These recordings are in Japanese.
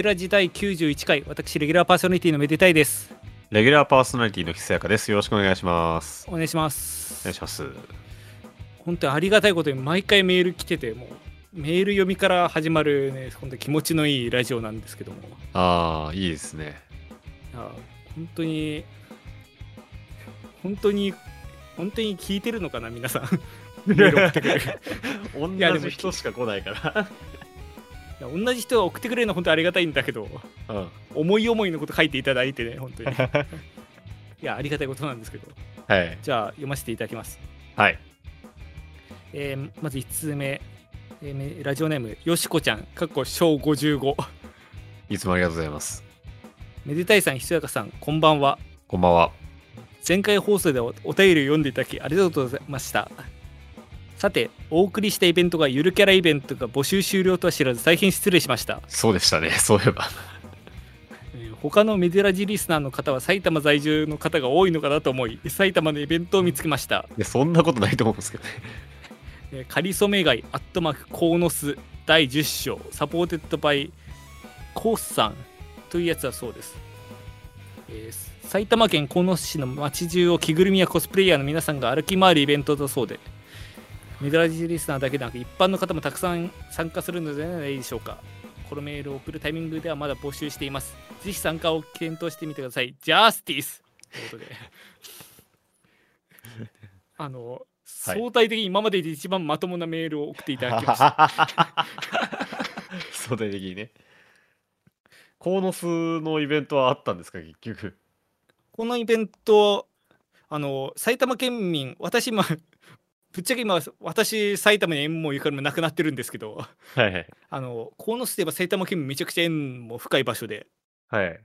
メデラ時代91回私レギュラーパーソナリティのめでたいですレギュラーパーソナリティのひさやかです。よろしくお願いします。お願いしますお願いします。本当にありがたいことに毎回メール来ててもうメール読みから始まるね本当に気持ちのいいラジオなんですけどもああ、いいですね。いや本当に本当に本当に聞いてるのかな皆さん メール送ってくれる 同じ人しか来ないから。同じ人が送ってくれるのは本当にありがたいんだけどうん。思い思いのこと書いていただいてね本当に いやありがたいことなんですけどはい。じゃあ読ませていただきますはい。えーまず1通目、えーめラジオネームよしこちゃんかっこ小55いつもありがとうございます。めでたいさんひそやかさんこんばんはこんばんは。前回放送でおお便りを読んでいただきありがとうございましたさてお送りしたイベントがゆるキャライベントが募集終了とは知らず大変失礼しました、そうでしたね。そういえば。えー他のメデラジリスナーの方は埼玉在住の方が多いのかなと思い埼玉のイベントを見つけましたいやそんなことないと思うんですけどね。えーかりそめ貝アットマークコーノス第10章 Supported by コースさんというやつだそうです、えー埼玉県鴻巣市の街中を着ぐるみやコスプレイヤーの皆さんが歩き回るイベントだそうでメドラジリスナーだけでなく一般の方もたくさん参加するのではないでしょうか。このメールを送るタイミングではまだ募集しています。ぜひ参加を検討してみてください。ジャスティス。ということで。あの、はい。相対的に今までで一番まともなメールを送っていただきました。相対的にね。コーノスのイベントはあったんですか、結局。このイベントあの埼玉県民私今ぶっちゃけ今私埼玉に縁もゆかりもなくなってるんですけどはいはい。あの鴻巣といえば埼玉県民めちゃくちゃ縁も深い場所ではい。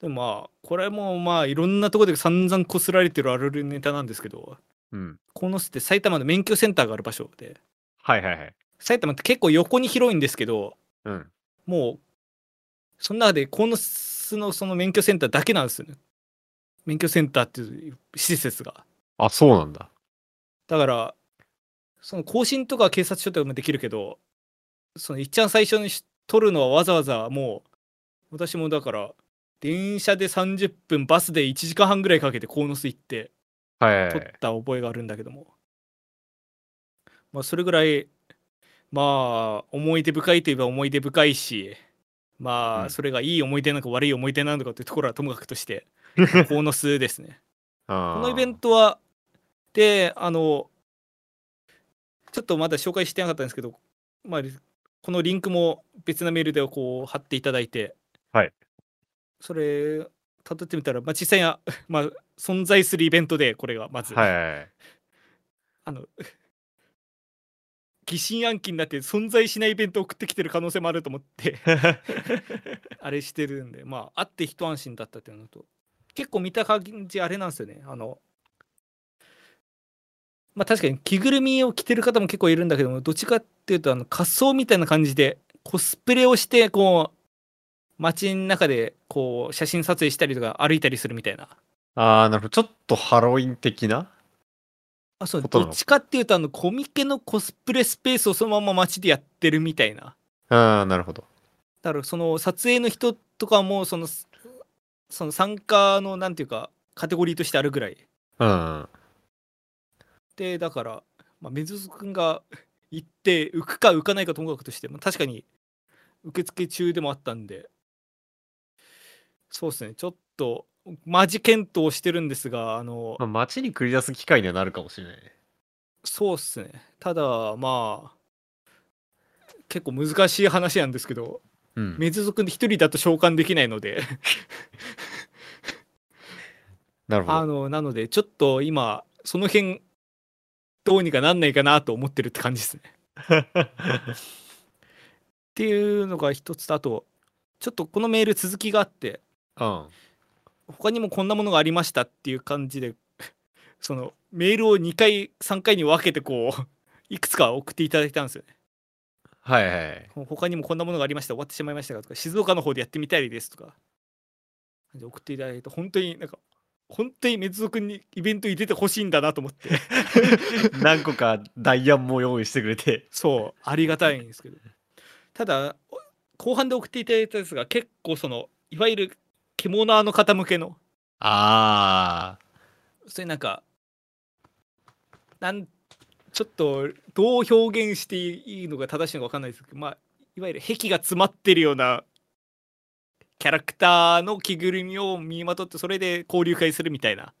でもまあこれもまあいろんなところで散々こすられてるあるネタなんですけどうん。鴻巣って埼玉の免許センターがある場所ではいはいはい。埼玉って結構横に広いんですけどうん。もうその中で鴻巣のその免許センターだけなんですよね免許センターっていう施設があ、そうなんだ。だからその更新とか警察署とかもできるけどその一番最初にし取るのはわざわざもう私もだから電車で30分バスで1時間半ぐらいかけて鴻巣行って。取った覚えがあるんだけども、まあそれぐらいまあ思い出深いといえば思い出深いしまうん。あそれがいい思い出なのか悪い思い出なのかっていうところはともかくとして 鴻巣ですね。ここのイベントは、で、あの、ちょっとまだ紹介してなかったんですけど、まあ、このリンクも別なメールでこう貼っていただいて、はい。それ、たどってみたら、まあ、実際には、まあ、存在するイベントで、これがまず、はい。あの、疑心暗鬼になって存在しないイベントを送ってきてる可能性もあると思って、あれしてるんで、まあ、あって一安心だったっていうのと、結構見た感じ、あれなんですよね。あの、まあ確かに着ぐるみを着てる方も結構いるんだけども、どっちかっていうと、あの仮装みたいな感じで、コスプレをして、こう、街の中で、こう、写真撮影したりとか歩いたりするみたいな。ああ、なるほど。ちょっとハロウィン的な？あ、そう、どっちかっていうと、あの、コミケのコスプレスペースをそのまま街でやってるみたいな。ああ、なるほど。だからその撮影の人とかもそのその参加のなんていうかカテゴリーとしてあるぐらいうん。でだから、まあ、メズズ君が 行って浮くか浮かないかともかくとしても確かに受付中でもあったんでそうですねちょっとマジ検討してるんですがあのまあ、街に繰り出す機会にはなるかもしれないね。そうっすねただまあ結構難しい話なんですけどうん。メズ族で一人だと召喚できないのでなるほど。あのなのでちょっと今その辺どうにかなんないかなと思ってるって感じですね。っていうのが一つとあとちょっとこのメール続きがあってうん。他にもこんなものがありましたっていう感じで そのメールを2回3回に分けてこう いくつか送っていただいたんですよね。はいはい。他にもこんなものがありました終わってしまいましたがとか静岡の方でやってみたいですとか送っていただいて本当になんか本当にメズ族にイベントに出てほしいんだなと思って。何個かダイヤも用意してくれて。そうありがたいんですけど。ただ後半で送っていただいたやつが結構そのいわゆる獣の方向けの。あそういうなんかなんちょっとどう表現していいのが正しいのか分かんないですけどまあいわゆる壁が詰まってるようなキャラクターの着ぐるみを身にまとってそれで交流会するみたいな。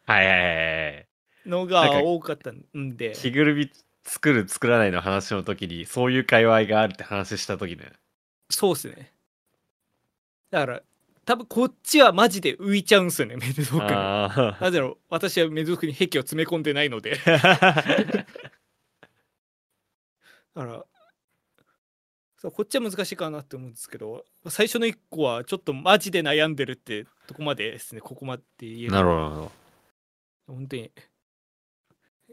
のが多かったんで着ぐるみ作る作らないの話の時にそういう界隈があるって話した時ね。そうっすねだから多分こっちはマジで浮いちゃうんすよねメド族にあなぜなら私はメド族に壁を詰め込んでないのであ。だからそうこっちは難しいかなって思うんですけど最初の1個はちょっとマジで悩んでるってとこまでですねここまで言えるなるほどなるほど。本当に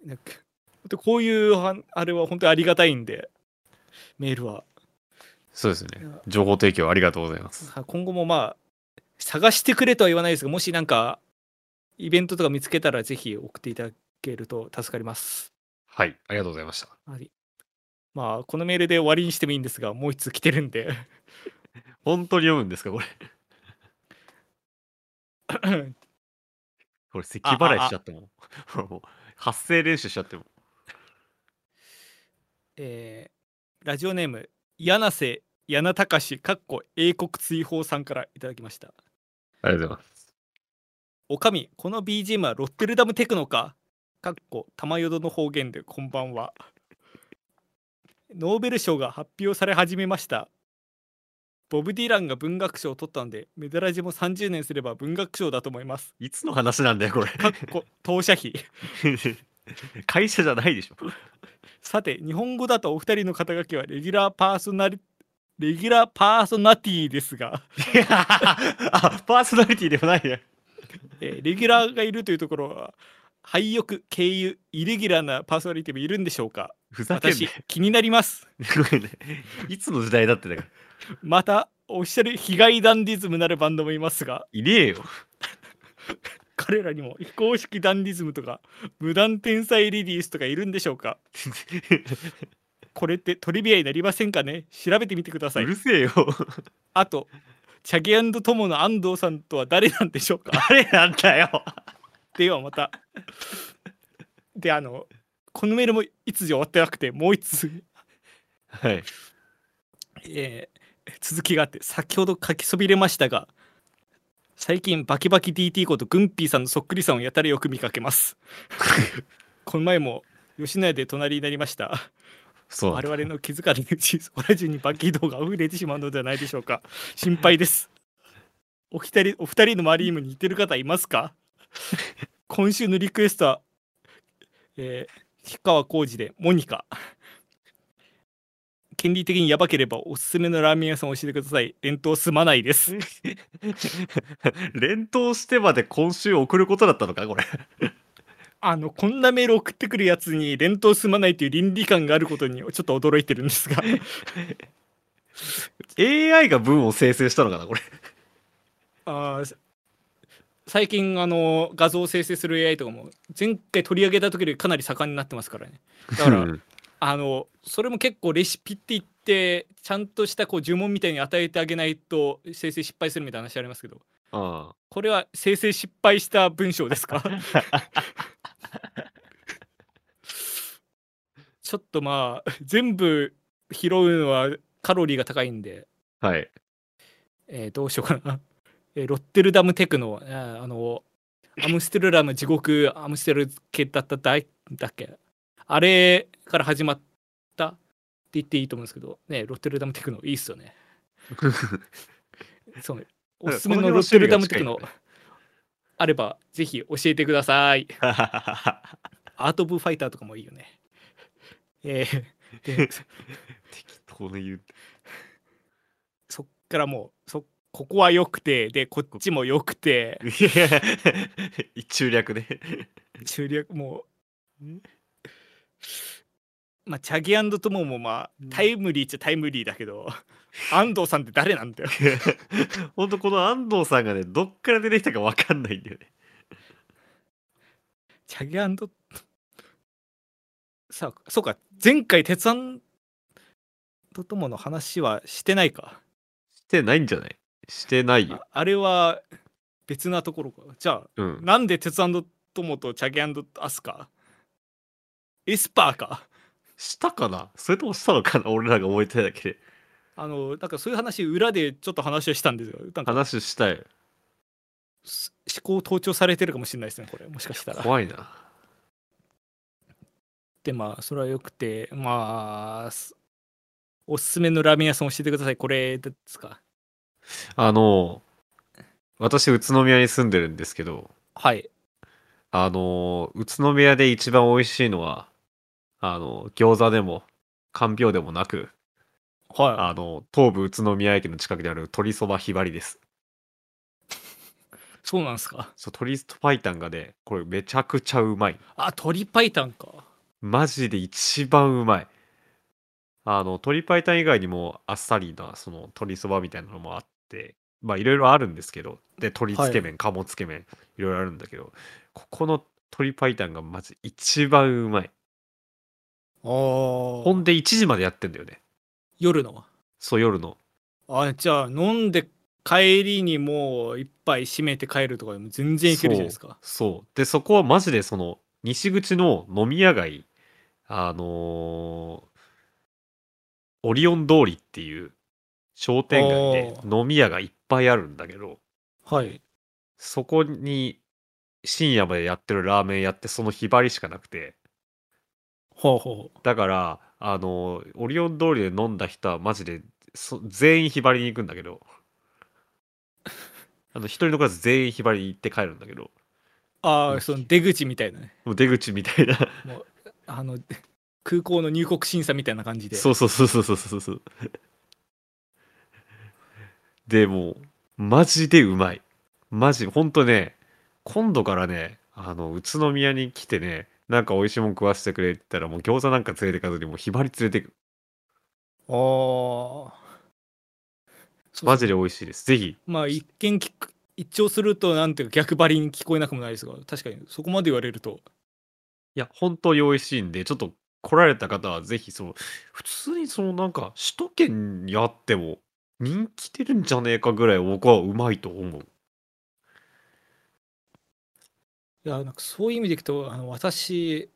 なんか本当こういうはあれは本当にありがたいんでメールはそうですね。情報提供ありがとうございます。は今後もまあ探してくれとは言わないですがもしなんかイベントとか見つけたらぜひ送っていただけると助かりますはい。ありがとうございました。はいまあこのメールで終わりにしてもいいんですがもう一通来てるんで本当に読むんですかこれ？これ、咳払いしちゃっても。もう発声練習しちゃっても。えーラジオネーム柳瀬柳隆かっこ英国追放さんからいただきましたありがとうございます。おかみこの BGM はロッテルダムテクノか？かっこ玉淀の方言でこんばんはノーベル賞が発表され始めましたボブ・ディランが文学賞を取ったのでメダラジも30年すれば文学賞だと思いますいつの話なんだよ、これ。かっこ当社費 会社じゃないでしょ。さて日本語だとお二人の肩書きはレギュラーパーソナリレギュラーパーソナティですが、あ、パーソナリティでもないね。えーレギュラーがいるというところは廃屋経由イレギュラーなパーソナリティもいるんでしょうか？ふざけん私な気になります ごめんね。いつの時代だってだから。またオフィシャル被害ダンディズムなるバンドもいますがいねえよ。彼らにも非公式ダンディズムとか無断天才リリースとかいるんでしょうか？これってトリビアになりませんかね？調べてみてくださいうるせえよ。あとチャゲトモの安藤さんとは誰なんでしょうか？誰なんだよ。ではまた。であのこのメールもいつ終わってなくてもう一つ、はい。えー続きがあって先ほど書きそびれましたが最近バキバキ DT ことグンピーさんのそっくりさんをやたらよく見かけます。この前も吉野家で隣になりました。そう。我々の気づかないうちそこら中にバキ動が溢れてしまうのではないでしょうか。心配です。お二人お二人の周りにも似てる方いますか？今週のリクエストは、えー、氷川浩司でモニカ。権利的にやばければおすすめのラーメン屋さんを教えてください。連投すまないです。連投してまで今週送ることだったのか？これ。あのこんなメール送ってくるやつに連投すまないという倫理観があることにちょっと驚いてるんですが。AI が文を生成したのかな？これ。あー最近あの画像を生成する AI とかも前回取り上げた時よりかなり盛んになってますからね。だからうん。あのそれも結構レシピって言ってちゃんとしたこう呪文みたいに与えてあげないと生成失敗するみたいな話ありますけど。あこれは生成失敗した文章ですか？ちょっとまあ全部拾うのはカロリーが高いんで、あはい。えーどうしようかな、えーロッテルダムテクノあのアムステルダム地獄アムステル系だっただいだっけ？あれから始まったって言っていいと思うんですけどねロッテルダムテクノいいっすよね。そうね。おすすめのロッテルダムテクノあればぜひ教えてください。アート・オブ・ファイターとかもいいよね。えーで適当に言う。そっからもうそここは良くてでこっちも良くて。中略で。中略もうまあチャギトモもまあうん。タイムリーっちゃタイムリーだけど安藤さんって誰なんだよ。ほんとこの安藤さんがね、どっから出てきたかわかんないんだよね。チャギトさあそうか。前回鉄腕とともの話はしてないか。してないんじゃない？してない？よ。ああれは別なところか。じゃあ、うん。なんで鉄友とチャゲアスカエスパーか？したかな？それともしたのかな？俺らが覚えてないだけで。あの、なんかそういう話、裏でちょっと話をしたんですよ。なんか話したい。す思考盗聴されてるかもしれないですね、これ。もしかしたら。怖いな。で、まあ、それはよくて、まあ、すおすすめのラーメン屋さん教えてください。これですか？あの、私、宇都宮に住んでるんですけど、はい。あの、宇都宮で一番美味しいのは、あの、餃子でも、かんぴょうでもなく、はあの、東武宇都宮駅の近くにある鶏そばひばりです。い。そうなんですか？そう、鶏パイタンがね、これめちゃくちゃうまい。あ、鶏白湯か。マジで一番うまい。あの、鶏白湯以外にもあっさりな、その鶏そばみたいなのもあって、まあいろいろあるんですけど、で、鶏つけ麺、鴨つけ麺、いろいろあるんだけど、ここの鶏白湯がマジ一番うまい。ああ。ほんで1時までやってんだよね。夜の。そう、夜の。あ、じゃあ、飲んで帰りにもう一杯閉めて帰るとかでも全然いけるじゃないですか。そう。で、そこはマジでその、西口の飲み屋街、あのーオリオン通りっていう商店街でお飲み屋がいっぱいあるんだけど、はい。そこに深夜までやってるラーメン屋ってそのひばりしかなくて、ほうほう。だから、あのーオリオン通りで飲んだ人はマジでそ全員ひばりに行くんだけど、あの、一人残らず全員ひばりに行って帰るんだけど、うんああ、その出口みたいなね。もう出口みたいな。あの、空港の入国審査みたいな感じで。そうそうそうそうそうそうそう。でもう、マジでうまい。マジ、ほんとね、今度からね、あの、宇都宮に来てね、なんか美味しいもん食わせてくれって言ったら、もう餃子なんか連れてかずに、もうひばり連れてく。ああ。マジで美味しいです。ぜひ。まあ一見聞く一聴するとなんていうか逆張りに聞こえなくもないですが確かにそこまで言われるといや、本当に美味しいんで、ちょっと来られた方はぜひ、その、普通にそのなんか、首都圏にあっても人気出るんじゃねえかぐらい僕はうまいと思う。いやなんかそういう意味でいくとあの私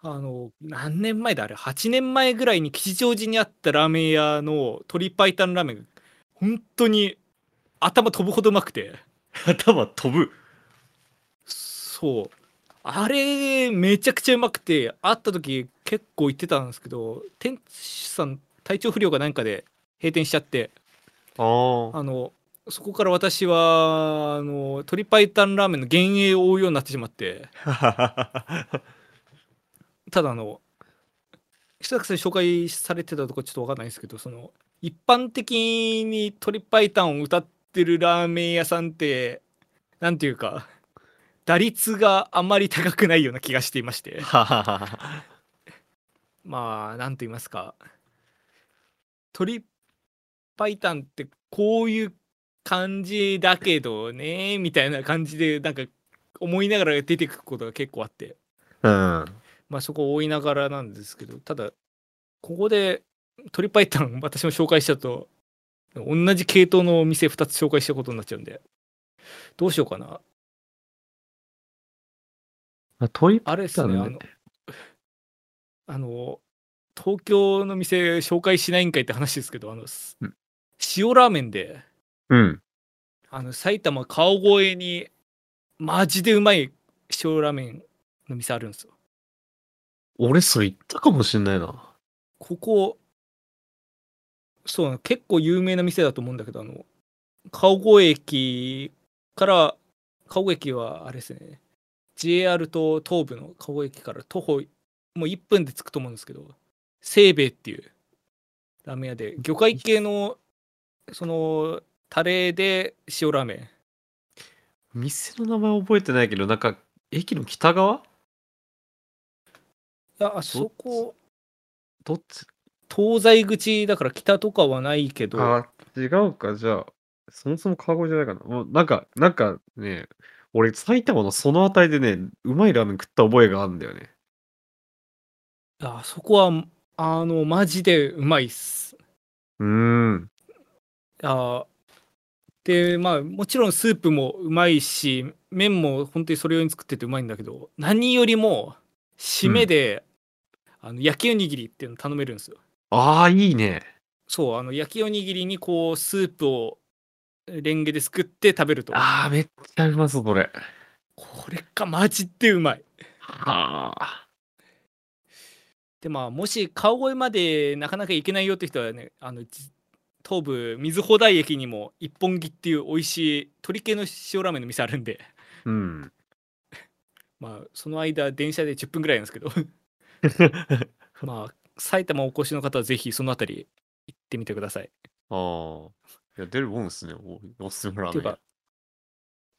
あの何年前だあれ？8年前ぐらいに吉祥寺にあったラーメン屋の鶏白湯ラーメンが本当に頭飛ぶほどうまくて頭飛ぶ。そうあれめちゃくちゃうまくて会った時結構言ってたんですけど店主さん体調不良かなんかで閉店しちゃって。あのそこから私はあの鶏白湯ラーメンの幻影を追うようになってしまって。ただあの久坂さんに紹介されてたとこちょっと分かんないですけどその一般的に鶏白湯を歌ってるラーメン屋さんってなんていうか打率があまり高くないような気がしていまして。まあなんと言いますか。鶏白湯ってこういう感じだけどねみたいな感じでなんか思いながら出てくることが結構あって。うん。まあそこを追いながらなんですけどただここで鶏白湯私も紹介しちゃうと同じ系統のお店2つ紹介したことになっちゃうんで。どうしようかな。鳥あれですねあのあの東京の店紹介しないんかいって話ですけどあの、すうん塩ラーメンでうん。あの埼玉川越にマジでうまい塩ラーメンの店あるんですよ俺それ言ったかもしんないな。ここそうなの結構有名な店だと思うんだけどあの川越駅から川越駅はあれですね JR と東武の川越駅から徒歩もう1分で着くと思うんですけどせいべいっていうラーメン屋で魚介系のそのタレで塩ラーメン店の名前覚えてないけど、なんか、駅の北側？ああそこどっち？東西口だから北とかはないけどあ、違うか、じゃあ。そもそも川越じゃないかな。もうなんか、なんかね、俺、埼玉のその辺りでね、うまいラーメン食った覚えがあるんだよね。あそこはあのマジでうまいっすうーん。あでまあもちろんスープもうまいし麺も本当にそれ用に作っててうまいんだけど何よりも締めで、あの焼きおにぎりっていうの頼めるんですよああ、いいね。そうあの焼きおにぎりにこうスープをレンゲですくって食べるとああ、めっちゃうまそう、これ。これがマジでうまいはあ。でまあもし川越までなかなか行けないよって人はねあのじ東武水穂台駅にも一本木っていう美味しい鶏系の塩ラーメンの店あるんでうん。まあその間電車で10分ぐらいなんですけど まあ埼玉お越しの方はぜひその辺り行ってみてくださいああ。いや、出るもんですね。おおすすめラーメン。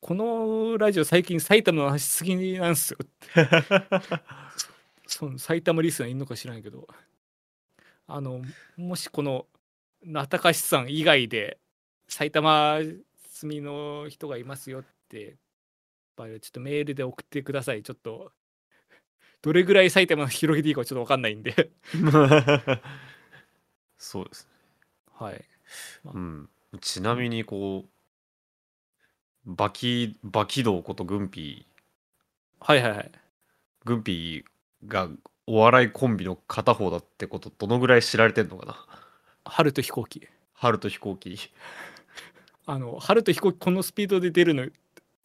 このラジオ最近埼玉の話しすぎなんですよ そう埼玉リスナーいるのか知らないけどあのもしこの名高しさん以外で埼玉住みの人がいますよって場合はちょっとメールで送ってください。ちょっとどれぐらい埼玉広げていいかちょっと分かんないんで。そうですね。はい。うん。ちなみに、こう、バキ、バキ道ことグンピー、はいはいはい。グンピーがお笑いコンビの片方だってこと、どのぐらい知られてんのかな？春と飛行機。春と飛行機。あの春と飛行機このスピードで出るの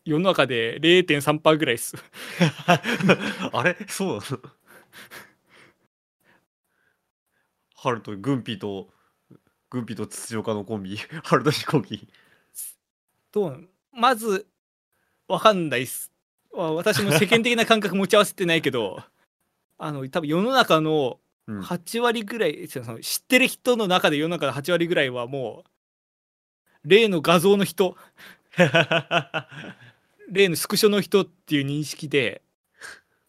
世の中で0.3%ぐらいです。あれ？そうなの。春とグンピーと、グンピーと土岡のコンビ、春と飛行機。とまず分かんないっす。わ私も世間的な感覚持ち合わせてないけどあの多分世の中のうん、8割ぐらい、その知ってる人の中で世の中の8割ぐらいはもう例の画像の人。例のスクショの人っていう認識で。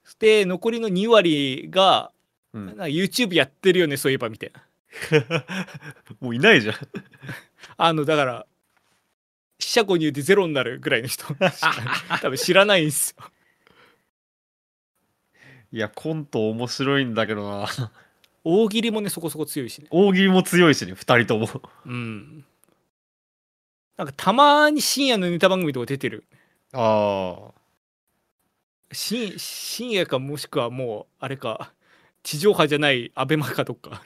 そして残りの2割がうん。なんか YouTube やってるよねそういえばみたいな。もういないじゃん。あのだから四捨五入でゼロになるぐらいの人。多分知らないんですよ。いや、コント面白いんだけどな。大喜利もねそこそこ強いしね大喜利も強いしね、二人とも。うんなんかたまに深夜のネタ番組とか出てるあ深深夜かもしくはもうあれか地上波じゃないアベマかどっか。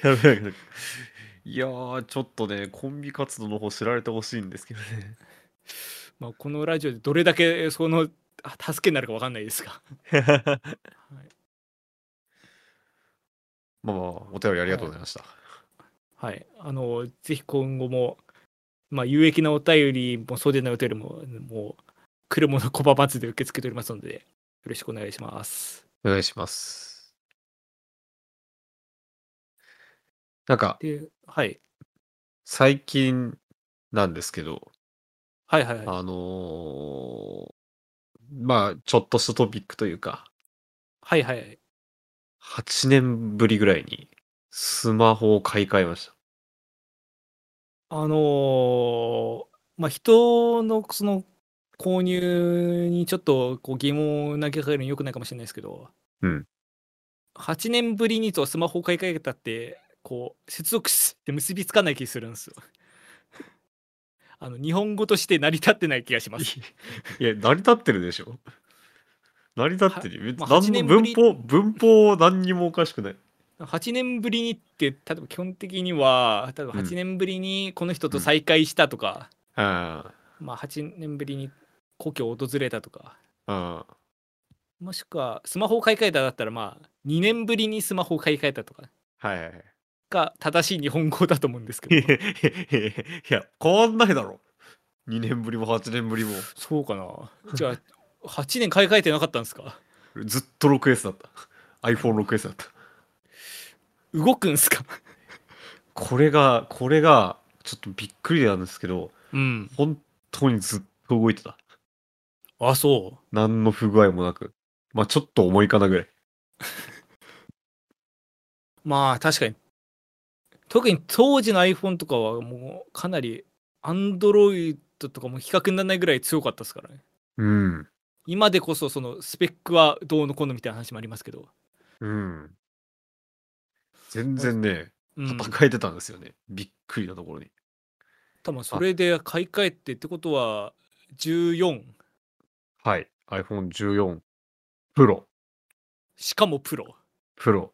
いやー、ちょっとね、コンビ活動の方知られてほしいんですけどね。まあこのラジオでどれだけそのあ助けになるか分かんないですが まあまあ、お便りありがとうございました。はい。あのぜひ今後もまあ有益なお便りもそうでないお便りももう来るもの拒まずで受け付けておりますのでよろしくお願いします。お願いします。なんか、ではい。最近なんですけど、はいはいはい。あのーまあ、ちょっとしたトピックというか、はいはいはい8年ぶりぐらいにスマホを買い替えました。あのーまあ人のその購入にちょっとこう疑問を投げかけるのよくないかもしれないですけど、うん8年ぶりにとスマホを買い替えたってこう接続して結びつかない気するんですよ。あの日本語として成り立ってない気がします。いや、成り立ってるでしょ。成り立ってるよ。別まあ何8年ぶりの文法、文法何にもおかしくない。8年ぶりにって例えば基本的には例えばうん8年ぶりにこの人と再会したとか、あまあ8年ぶりに故郷を訪れたとかあ、あもしくはスマホを買い替えただったらまあ2年ぶりにスマホを買い替えたとかあ、はいはいはい。が正しい日本語だと思うんですけいどやいや、変わんないだろ。2年ぶりも8年ぶりも。そうかなじゃあ8年買い替えてなかったんですか？ずっと 6S だった。iPhone6S だった。動くんすか？これが、これが、ちょっとびっくりなんですけど、うん本当にずっと動いてた。あそ何の不具合もなく。まあちょっと重いかなぐらい。う まあ確かに特に当時の iPhone とかはもうかなり Android とかも比較にならないぐらい強かったですからねうん。今でこそそのスペックはどうのこうのみたいな話もありますけど、うん。全然ね、うん、戦えてたんですよね。びっくりなところに。多分それで買い替えてってことは14はい。iPhone14 Pro。しかもプロプロ。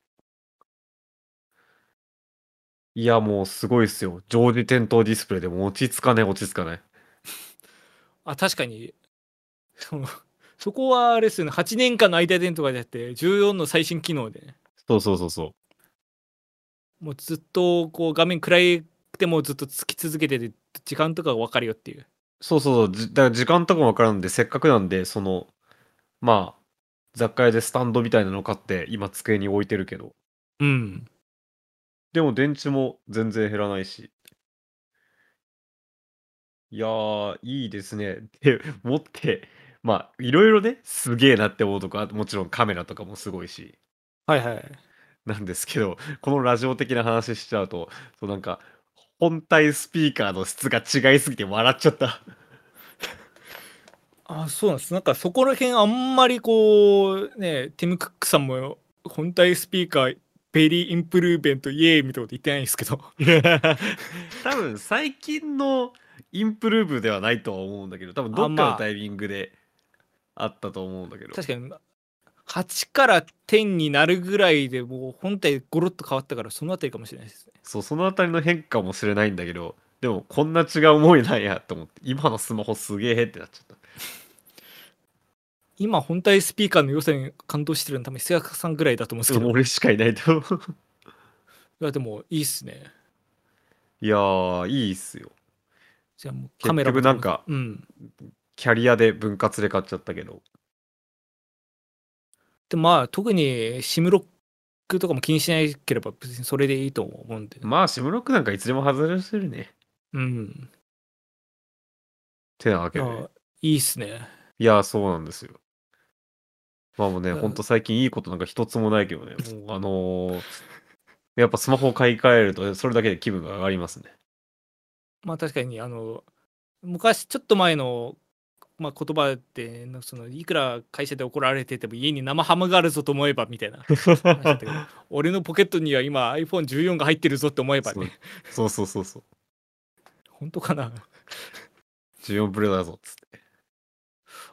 いや、もうすごいっすよ。常時点灯ディスプレイでも落ち着かない、落ち着かない。あ確かにそのそこはあれですよね8年間の間でとかであって14の最新機能でねそうそうそうそう。もうずっとこう画面暗いくてもずっとつき続けてて時間とかが分かるよっていうそうそうそう。じだから時間とかもわからんで、せっかくなんで、その、まあ、雑貨屋でスタンドみたいなの買って、今机に置いてるけど。うんでも電池も全然減らないし。いやー、いいですね。で、持って、まあ、いろいろね、すげえなって思うとか、もちろんカメラとかもすごいし。はいはい。なんですけど、このラジオ的な話しちゃうと、そうなんか、本体スピーカーの質が違いすぎて笑っちゃった。あそうなんです。なんかそこら辺あんまりこうねティム・クックさんも本体スピーカーベリーインプルーベントイエーイみたいなこと言ってないんですけど。多分最近のインプルーブではないとは思うんだけど、多分どっかのタイミングであったと思うんだけど。確かに8から10になるぐらいでもう本体ゴロッと変わったからそのあたりかもしれないですねそう、そのあたりの変化もしれないんだけど、でもこんな違う思いなんやと思って、今のスマホすげえってなっちゃった。今本体スピーカーの良さに感動してるの多分久坂さんぐらいだと思うんですけどい俺しかいないと思う。やでもいいっすねいやー、いいっすよ。じゃあもうカメラも結局なんかうんキャリアで分割で買っちゃったけど。でまあ特にシムロックとかも気にしなければ別にそれでいいと思うんで、まあ、シムロックなんかいつでも外れせるね。うんてなわけで。いやいいっすねいやー、そうなんですよ。まあもうね、うんほんと最近いいことなんか一つもないけどね、もうあのーやっぱスマホを買い替えると、それだけで気分が上がりますね。まあ確かにあの昔ちょっと前の、まあ、言葉でそのいくら会社で怒られてても家に生ハムがあるぞと思えばみたいな 俺のポケットには今 iPhone14 が入ってるぞって思えばねそうそうそうそう。本当かな？14プレだぞっつって。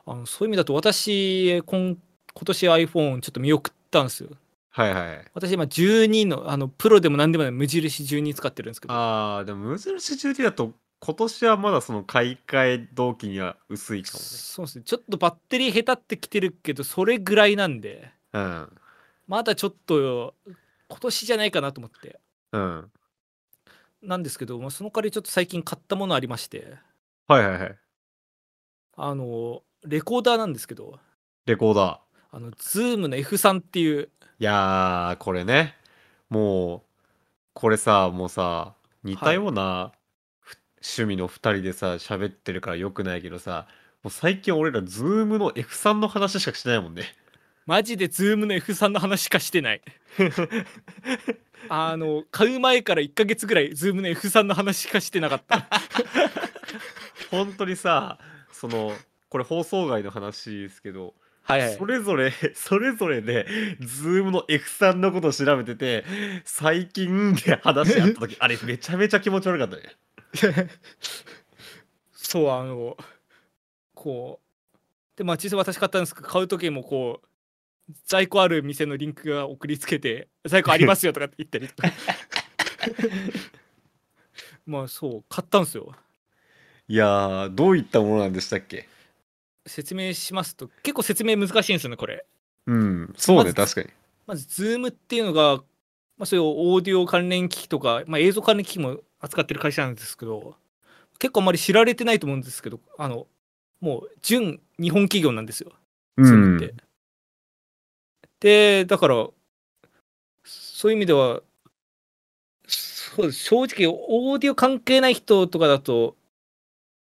あのそういう意味だと私今今年 iPhone ちょっと見送ったんですよはいはい。私今12のあのプロでも何でもない無印12使ってるんですけどあー、でも無印中 D だと、今年はまだその買い替え動機には薄いかもね。そうですねちょっとバッテリー下手ってきてるけどそれぐらいなんでうん。まだちょっと今年じゃないかなと思ってうん。なんですけど、まあ、その代わりちょっと最近買ったものありましてはいはいはい。あのレコーダーなんですけどレコーダー。あのズームの F3 っていういやー、これね、もう、これさ、もうさ、似たような、ふ趣味の2人でさ、喋ってるからよくないけどさ、もう最近俺ら、ズームの F3 の話しかしてないもんね。マジでズームの F3 の話しかしてないあの買う前から1ヶ月ぐらいズームの F3 の話しかしてなかった本当にさ、その、これ放送外の話ですけど、はいはいそれぞれ、それぞれで、ズームの F3 のことを調べてて、最近で話し合った時、あれめちゃめちゃ気持ち悪かったね。そうあのこうでまあ実際私買ったんですけど買う時もこう在庫ある店のリンクが送りつけて在庫ありますよとかって言ったりとか。まあそう買ったんですよ。いやー、どういったものなんでしたっけ？説明しますと結構説明難しいんですよねこれ。うん、そうね、まず確かに。まず Zoom っていうのが、まあ、そういうオーディオ関連機器とか、まあ、映像関連機器も扱ってる会社なんですけど結構あまり知られてないと思うんですけどあのもう純日本企業なんですよ。うん。て。で。だからそういう意味ではそうです。正直オーディオ関係ない人とかだと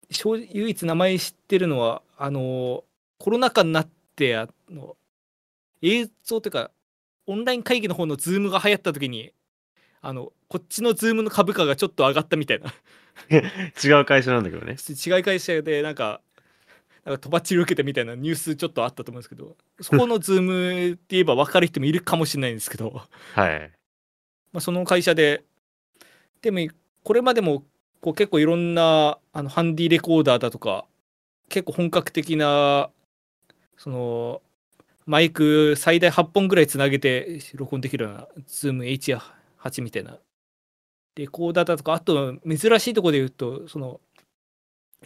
唯一名前知ってるのはあのコロナ禍になってあの映像というかオンライン会議の方のズームが流行った時にあのこっちのズームの株価がちょっと上がったみたいな 違う会社なんだけどね。違い会社でなんかなんかとばっちり受けたみたいなニュースちょっとあったと思うんですけどそこのズームって言えば分かる人もいるかもしれないんですけど、はい。まあ、その会社ででもこれまでもこう結構いろんなあのハンディレコーダーだとか結構本格的なそのマイク最大8本ぐらいつなげて録音できるような Zoom H8 みたいなレコーダーだとかあと珍しいところで言うとその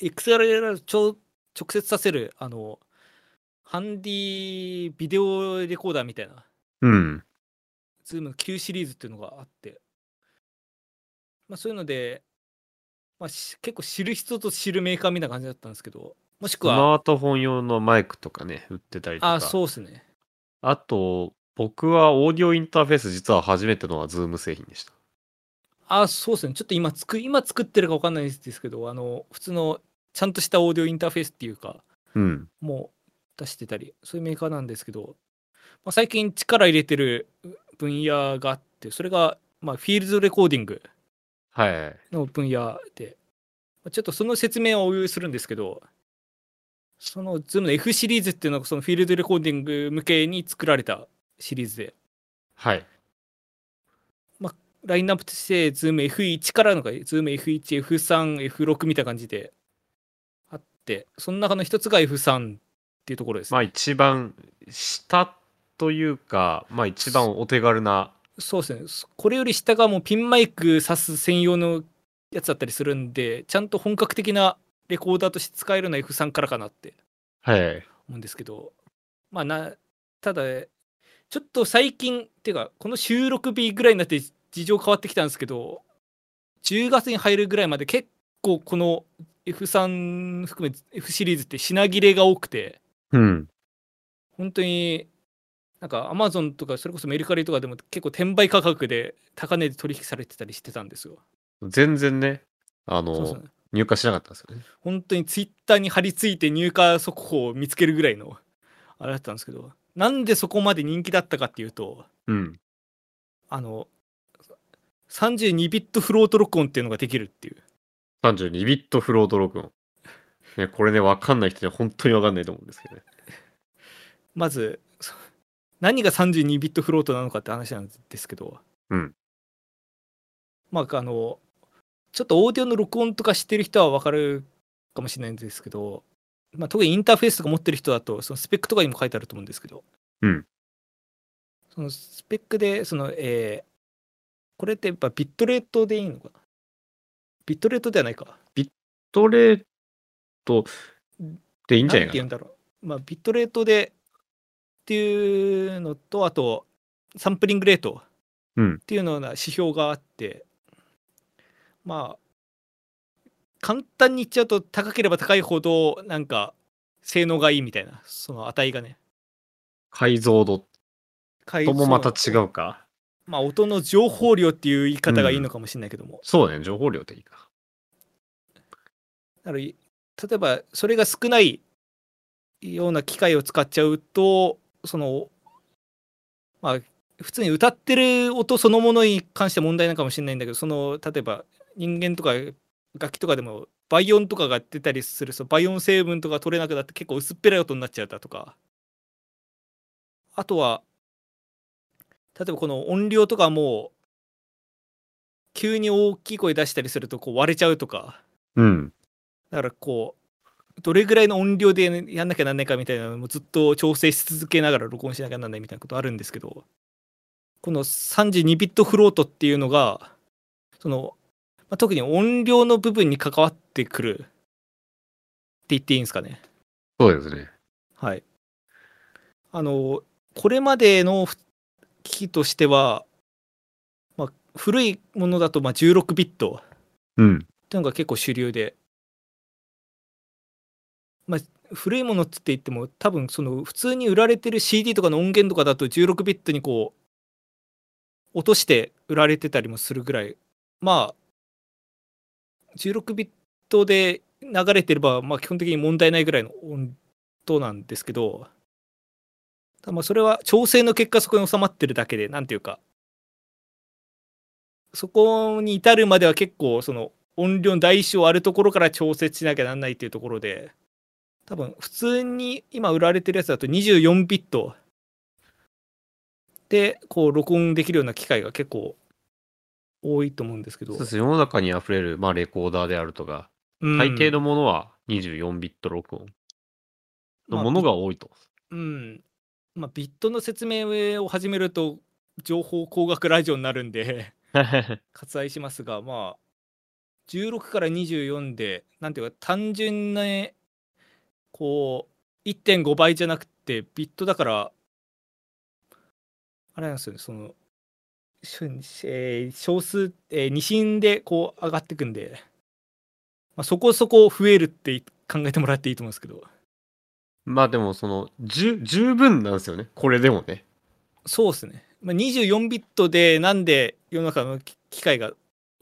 XLR 直接させるあのハンディビデオレコーダーみたいなうん。Zoom の Q シリーズっていうのがあって、まあ、そういうので、まあ、し結構知る人と知るメーカーみたいな感じだったんですけどもしスくはマートフォン用のマイクとかね、売ってたりとか。あそうですねあと、僕はオーディオインターフェース実は初めてのは Zoom 製品でした。あそうですねちょっと今つく今作ってるか分かんないですけどあの普通のちゃんとしたオーディオインターフェースっていうかうん。もう出してたりそういうメーカーなんですけど、まあ、最近力入れてる分野があってそれが、まあ、フィールドレコーディングはい。の分野で、まあちょっとその説明はお用意するんですけど、その Zoom の F シリーズっていうのがそのフィールドレコーディング向けに作られたシリーズで、はい。ラインナップとして Zoom F1 からのが Zoom F1、F3、F6 みたいな感じであって、その中の一つが F3 っていうところです、ね。まあ一番下というか、まあ一番お手軽な、そうですね。これより下がもうピンマイク挿す専用のやつだったりするんで、ちゃんと本格的なレコーダーとして使えるのは F3 からかなってはい。思うんですけど、まあな、ただ、ちょっと最近、っていうか、この収録日ぐらいになって事情変わってきたんですけど、10月に入るぐらいまで結構この F3 含め F シリーズって品切れが多くて、うん。本当になんか Amazon とかそれこそメルカリとかでも結構転売価格で高値で取引されてたりしてたんですよ。全然ね、あの、そうそう入荷しなかったんですよね。本当にツイッターに貼り付いて入荷速報を見つけるぐらいのあれだったんですけどなんでそこまで人気だったかっていうとうん。あの32ビットフロート録音っていうのができるっていう32ビットフロート録音。ね、これね、わかんない人には本当にわかんないと思うんですけどね。まずそ何が32ビットフロートなのかって話なんですけど、うんまああのちょっとオーディオの録音とか知ってる人は分かるかもしれないんですけど、まあ、特にインターフェースとか持ってる人だとそのスペックとかにも書いてあると思うんですけど、うん。そのスペックでその、えーこれってやっぱビットレートでいいのか？なビットレートではないか。ストレートでいいんじゃないかな。なんて言うんだろう。まあ、ビットレートでっていうのと、あと、サンプリングレートうん。っていうのな指標があって、まあ、簡単に言っちゃうと、高ければ高いほど、なんか、性能がいいみたいな、その値がね。解像度解ともまた違う。うか？まあ、音の情報量っていう言い方がいいのかもしれないけども。そうね、情報量でいいか。だか例えばそれが少ないような機械を使っちゃうとそのまあ普通に歌ってる音そのものに関しては問題なのかもしれないんだけどその例えば人間とか楽器とかでも倍音とかが出たりするその倍音成分とか取れなくなって結構薄っぺらい音になっちゃうだとか。あとは例えばこの音量とかも急に大きい声出したりするとこう割れちゃうとか。うん。だからこうどれぐらいの音量でやんなきゃなんないかみたいなのもずっと調整し続けながら録音しなきゃなんないみたいなことあるんですけど。この32ビットフロートっていうのがその、まあ、特に音量の部分に関わってくる。って言っていいんですかね。そうですね。はい。あのこれまでの機器としては、まあ、古いものだとまあ16ビット。うん。っていうのが結構主流で、まあ、古いものって言っても多分その普通に売られてる CD とかの音源とかだと16ビットにこう落として売られてたりもするぐらい。まあ16ビットで流れてればまあ基本的に問題ないぐらいの音なんですけどまあそれは調整の結果そこに収まってるだけでなんていうかそこに至るまでは結構その音量の大小あるところから調節しなきゃなんないっていうところで多分普通に今売られてるやつだと24ビットでこう録音できるような機械が結構多いと思うんですけど。そうです。世の中に溢れる、まあ、レコーダーであるとか、うん。大抵のものは24ビット録音のものが多いと。うん。まあビットの説明を始めると情報工学ラジオになるんで 割愛しますがまあ16から24でなんていうか単純なこう1.5倍じゃなくてビットだからあれなんですよねそのしえー小数、えー二進でこう上がっていくんで、まあ、そこそこ増えるって考えてもらっていいと思うんですけどまあでも、その、十十分なんですよね。これでもね。そうですね、まあ、24ビットでなんで世の中の機機械が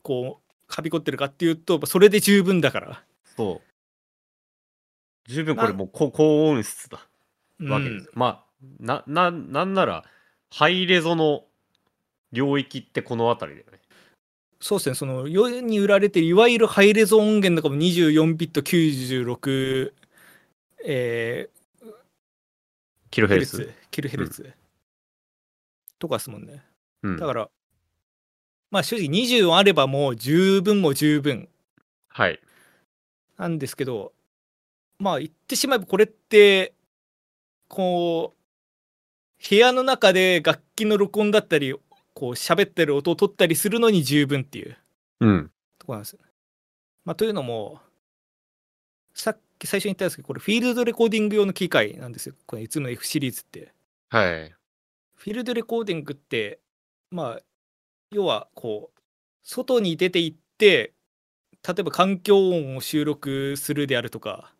こうはびこってるかっていうとそれで十分だから、そう。十分これもう高高音質だ。うんわけです。まあ、な、な、なんなら、ハイレゾの領域ってこの辺りだよね。そうですね、その世に売られてるいわゆるハイレゾ音源とかも24ビット96、えー、キロヘルツ。キルヘルツ、とかですもんね。うんだから、まあ正直24あればもう十分も十分はい。なんですけど、まあ言ってしまえばこれって、こう、部屋の中で楽器の録音だったり、こう喋ってる音を取ったりするのに十分っていう。うん。ところなんですよ。まあ、というのも、さっき最初に言ったんですけど、これフィールドレコーディング用の機械なんですよ。このいつもの F シリーズって。はい。フィールドレコーディングって、まあ、要はこう、外に出て行って、例えば環境音を収録するであるとか、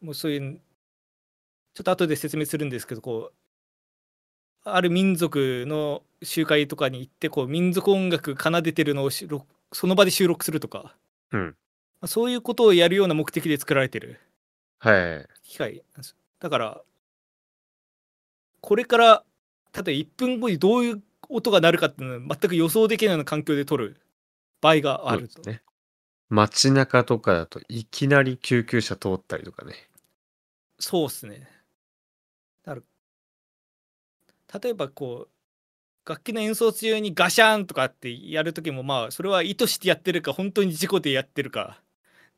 もうそういう、ちょっと後で説明するんですけど、こう、ある民族の集会とかに行って、こう、民族音楽奏でてるのをその場で収録するとか、うんまあそういうことをやるような目的で作られてるはい。機械なんですよだからこれから例えば1分後にどういう音が鳴るかっていうのは全く予想できないような環境で撮る場合があるとね。街中とかだといきなり救急車通ったりとかね。そうっすね例えばこう楽器の演奏中にガシャンとかってやる時もまあそれは意図してやってるか本当に事故でやってるか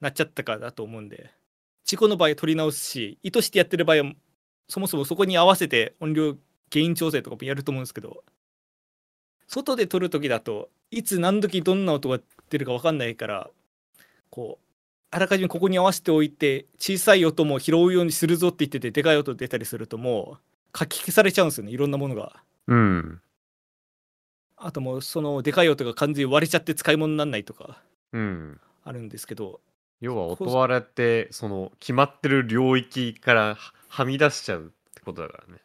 なっちゃったかだと思うんで事故の場合は取り直すし意図してやってる場合はそもそもそこに合わせて音量ゲイン調整とかもやると思うんですけど外で撮る時だといつ何時どんな音が出るか分かんないからこうあらかじめここに合わせておいて小さい音も拾うようにするぞって言っててでかい音出たりするともう書き消されちゃうんですよねいろんなものが。うん。あともうそのでかい音が完全に割れちゃって使い物にならないとかうん。あるんですけど要は音割れって、その、決まってる領域からははみ出しちゃうってことだからね。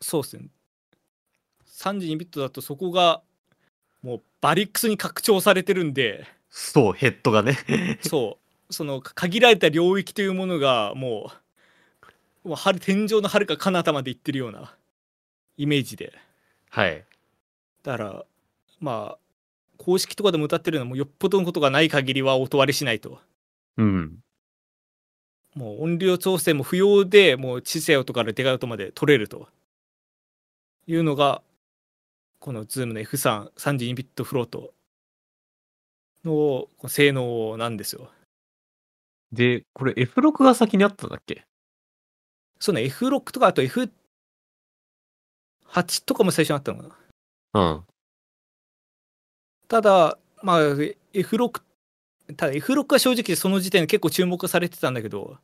そうですね32ビットだとそこがもうバリックスに拡張されてるんでそう、ヘッドがね。そうその限られた領域というものがもうもうはる天井のはるか彼方まで行ってるようなイメージではい。だからまあ公式とかでも歌ってるのはもうよっぽどのことがない限りは音割れしないとうん。もう音量調整も不要でもう小さい音からでかい音まで取れるというのがこの Zoom の F332 ビットフロートの性能なんですよ。で、これ F6 が先にあったんだっけ？そうね F6 とかあと F8 とかも最初にあったのかな。うん。ただまあ F6 ただ F6 は正直その時点で結構注目されてたんだけど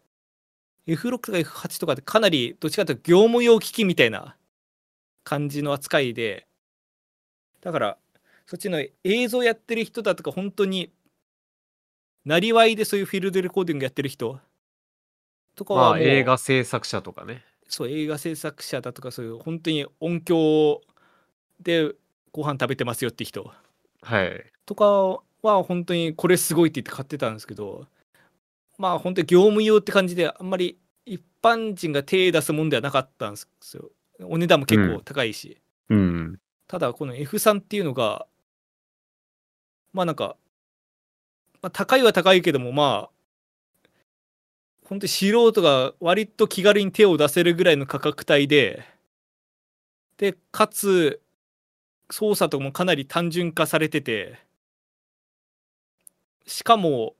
F6 とか F8 とかってかなりどっちかというと業務用機器みたいな感じの扱いでだからそっちの映像やってる人だとか本当になりわいでそういうフィールドレコーディングやってる人とかはまあ、映画制作者とかね。そう映画制作者だとかそういう本当に音響でご飯食べてますよって人はい。とかは本当にこれすごいって言って買ってたんですけどまあ本当に業務用って感じであんまり一般人が手出すもんではなかったんですよお値段も結構高いし、うん。ただこの F3 っていうのがまあなんか、まあ、高いは高いけどもまあ本当に素人が割と気軽に手を出せるぐらいの価格帯ででかつ操作とかもかなり単純化されててしかも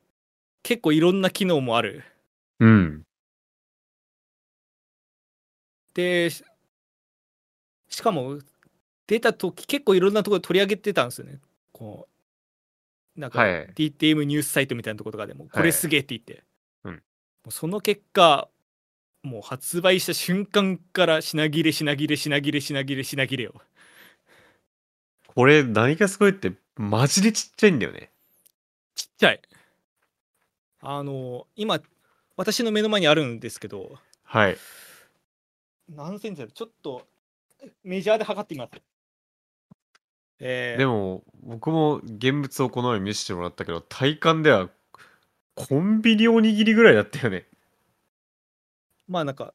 結構いろんな機能もある。うん。でししかも出た時結構いろんなところで取り上げてたんですよね。こうなんかはい。DTM ニュースサイトみたいなところとかでも。これすげえって言って、うんもうその結果もう発売した瞬間から品切れ品切れ品切れ品切れ品切れよ。これ何がすごいって、マジでちっちゃいんだよね。ちっちゃい。あの今私の目の前にあるんですけどはい。何センチだろう？ちょっとメジャーで測ってみます。えー。でも、僕も現物をこのように見せてもらったけど、体感では、コンビニおにぎりぐらいだったよね。まあなんか、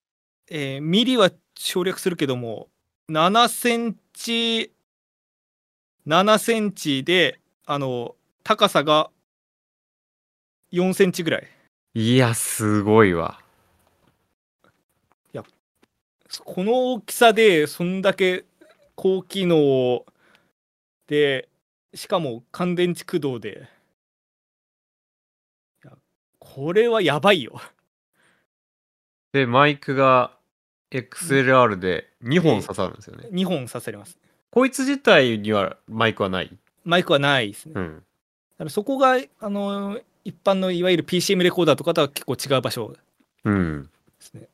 えーミリは省略するけども7センチ7センチであの高さが4センチぐらいいや、すごいわ。この大きさでそんだけ高機能でしかも乾電池駆動でいやこれはやばいよで、マイクが XLR で2本刺さるんですよね。2本刺されますこいつ自体にはマイクはない？マイクはないですねうん。だからそこがあの一般のいわゆる PCM レコーダーとかとは結構違う場所うん。ですね。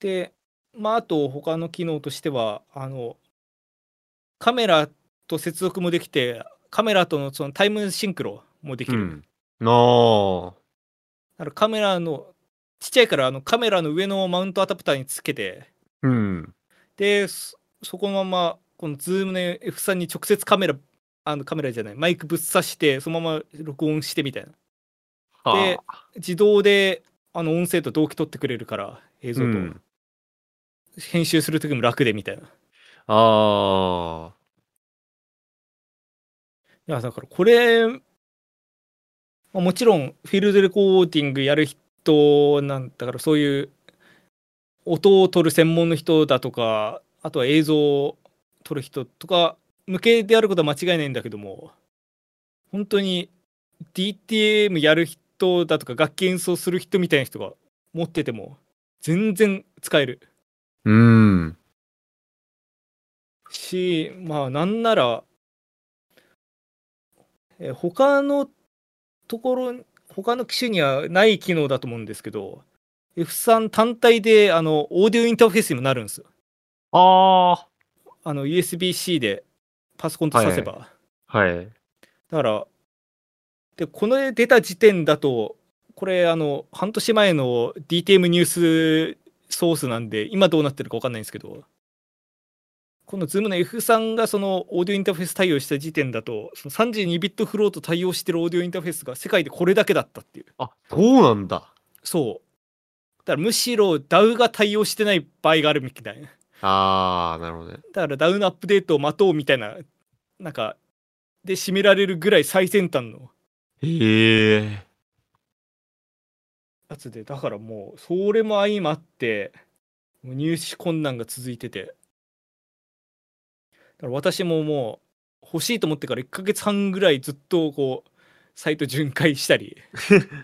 で、まあ、あと他の機能としてはあのカメラと接続もできてカメラとのそのタイムシンクロもできる。うん。なだからカメラのちっちゃいからあのカメラの上のマウントアダプターにつけて。あ。うん。ででそそこのままこのズームの F3 に直接カメラあのカメラじゃないマイクぶっ刺してそのまま録音してみたいな。ではあ。自動であの音声と同期取ってくれるから映像と、うん。編集する時も楽でみたいな。いあ。やだからこれまあもちろんフィールドレコーディングやる人なんだからそういう音を取る専門の人だとかあとは映像を撮る人とか向けであることは間違いないんだけども本当に DTM やる人だとか楽器演奏する人みたいな人が持ってても全然使えるー。うん。しまあなんならえー他のところ他の機種にはない機能だと思うんですけど F3 単体であのオーディオインターフェースにもなるんですよああの USB-C でパソコンと挿せば、あ。はい。だからでこの出た時点だとこれあの半年前の DTM ニュースソースなんで今どうなってるか分かんないんですけどこの Zoom の F3 がそのオーディオインターフェース対応した時点だとその32ビットフロート対応してるオーディオインターフェースが世界でこれだけだったっていうあ、そうなんだ。そうだからむしろ DAW が対応してない場合があるみたいなああ、なるほどね。だから DAW のアップデートを待とうみたいななんかで締められるぐらい最先端のへえ。やつでだからもうそれも相まって入手困難が続いててだから私ももう欲しいと思ってから1ヶ月半ぐらいずっとこうサイト巡回したり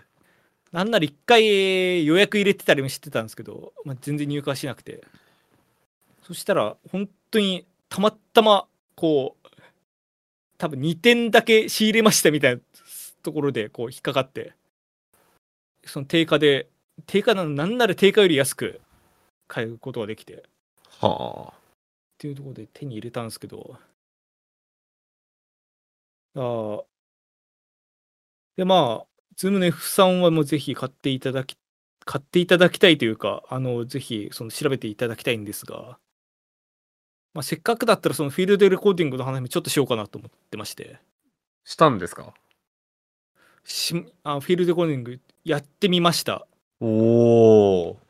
なんなら1回予約入れてたりもしてたんですけど、まあ、全然入荷しなくて。そしたら本当にたまたまこう多分2点だけ仕入れましたみたいなところでこう引っかかってその定価で定価なのなんなら定価より安く買うことができてっはていうところで手に入れたんですけど。あーでまあ Zoom の F3 はもうぜひ買っていただき買っていただきたいというかあのぜひその調べていただきたいんですが、まあ、せっかくだったらそのフィールドレコーディングの話もちょっとしようかなと思ってまして。あ。したんですか？しあフィールドレコーディングやってみました。おお。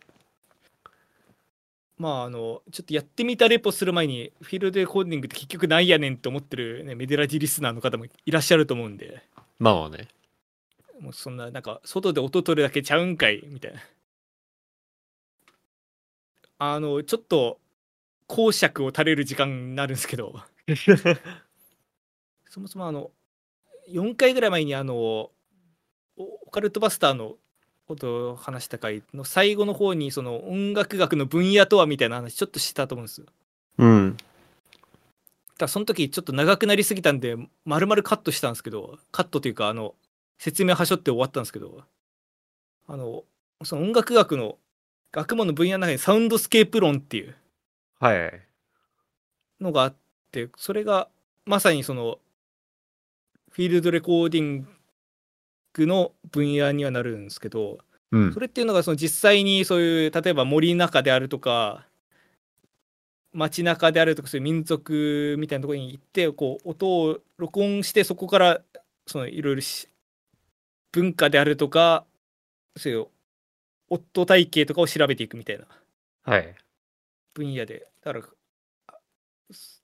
まああのちょっとやってみたレポする前にフィールドレコーディングって結局なんやねんって思ってる、ね、メデラジリスナーの方もいらっしゃると思うんで。まあまあね。もうそんななんか外で音取るだけちゃうんかいみたいな。あのちょっと講釈を垂れる時間になるんですけど。そもそもあの4回ぐらい前にあのオオカルトバスターのことを話した回の最後の方にその音楽学の分野とはみたいな話ちょっとしたと思うんですよ。うん。ただその時ちょっと長くなりすぎたんで丸々カットしたんですけどカットというかあの説明はしょって終わったんですけどあのその音楽学の学問の分野の中にサウンドスケープ論っていうはい。のがあってそれがまさにそのフィールドレコーディングの分野にはなるんですけどうんそ。れっていうのがその実際にそういう例えば森の中であるとか街中であるとかそういう民族みたいなところに行ってこう音を録音してそこからそのいろいろし文化であるとかそういう音体系とかを調べていくみたいなはい。分野でだからあす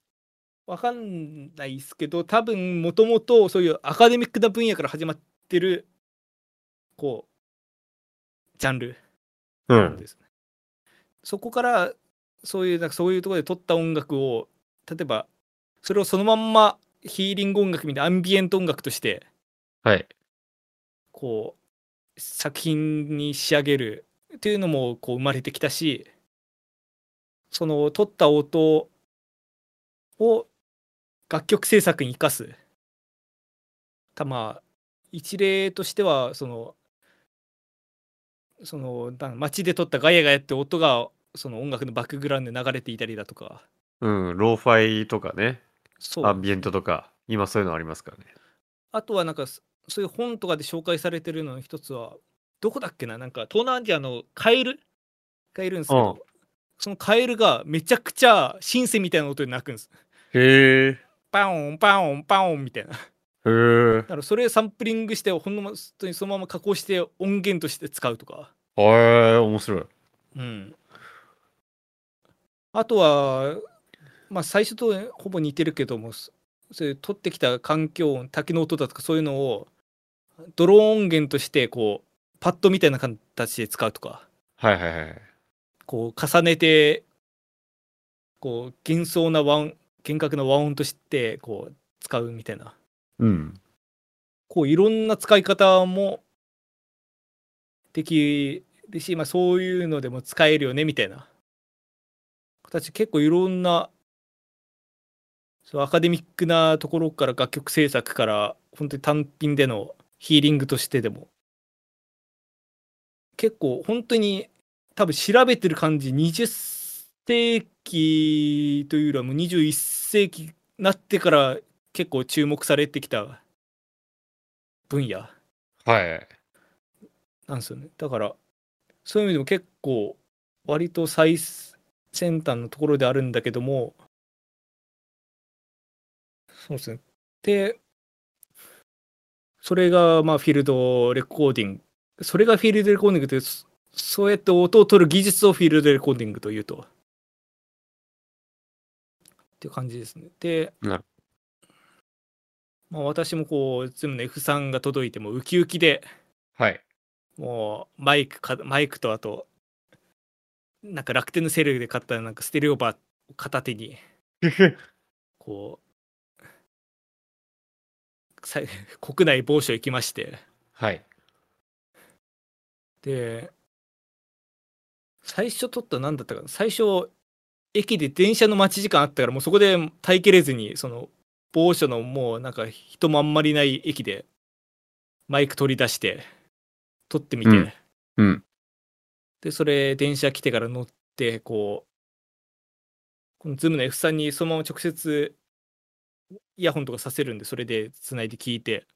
わかんないですけど多分もともとそういうアカデミックな分野から始まってるこうジャンルうん。ですね。そこからそういうなんかそういうところで撮った音楽を例えばそれをそのまんまヒーリング音楽みたいなアンビエント音楽としてはい。こう作品に仕上げるっていうのもこう生まれてきたしその撮った音を楽曲制作に生かすたまあ一例としてはそのそのだ街で撮ったガヤガヤって音がその音楽のバックグラウンドで流れていたりだとかうん。ローファイとかね。アンビエントとか。今そういうのありますからね。あとはなんかそそういう本とかで紹介されてるのの一つはどこだっけな？なんか東南アジアのカエル？がいるんですけど、うんそのカエルがめちゃくちゃシンセみたいな音で鳴くんです。へえ。パオンパオンパオンみたいな。だへえ。からそれサンプリングしてほんの本当にそのまま加工して音源として使うとか。へえ、面白い。うん。あとはまあ最初とほぼ似てるけどもそそういう取ってきた環境音滝の音だとかそういうのをドローン音源としてこうパッドみたいな形で使うとかはいはいはい。こう重ねてこう幻想な和音厳格な和音としてこう使うみたいなうん。こういろんな使い方もできるし、まあ、そういうのでも使えるよねみたいな形結構いろんなそうアカデミックなところから楽曲制作から本当に単品でのヒーリングとしてでも結構本当に多分調べてる感じ20世紀というよりはもう21世紀なってから結構注目されてきた分野。はい。なんですよね。だからそういう意味でも結構割と最先端のところであるんだけどもそうですね。でそれがまあフィールドレコーディング。それがフィールドレコーディングというそそうやって音を取る技術をフィールドレコーディングというと。っていう感じですね。でなるまあ、私もこうズームの F3 が届いてもウキウキではい。もうマイクかマイクとあとなんか楽天のセールで買ったなんかステレオバーを片手に こうさ 国内某所行きましてはい。で最初撮った何だったかな？最初駅で電車の待ち時間あったからもうそこで耐えきれずにその某所のもうなんか人もあんまりない駅でマイク取り出して撮ってみて、うんうん。でそれ電車来てから乗ってこうこのズームの F さんにそのまま直接イヤホンとかさせるんでそれでつないで聞いて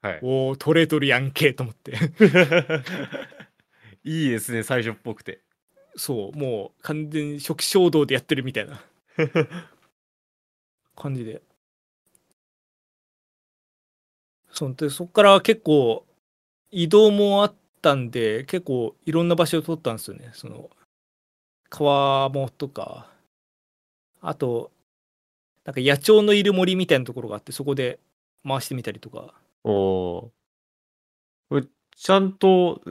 はい。おお撮れとるやんけと思って いいですね、最初っぽくて。そうもう完全に初期衝動でやってるみたいな 感じでそうでそっから結構移動もあったんで結構いろんな場所を撮ったんですよね。その川面とか。あとなんか野鳥のいる森みたいなところがあってそこで回してみたりとか。おおー。これちゃんと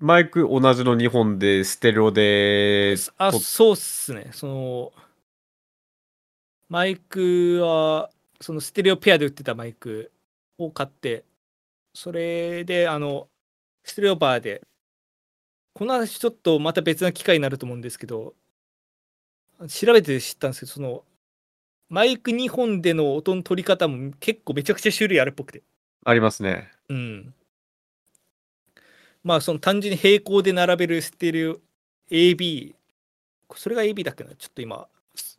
マイク同じの2本でステレオであとそうっすね。そのマイクはそのステレオペアで売ってたマイクを買ってそれであのステレオバーでこの話ちょっとまた別な機会になると思うんですけど調べて知ったんですけどそのマイク2本での音の取り方も結構めちゃくちゃ種類あるっぽくて。ありますね。うん。まあその単純に平行で並べるステレオ AB それが AB だっけな？ちょっと今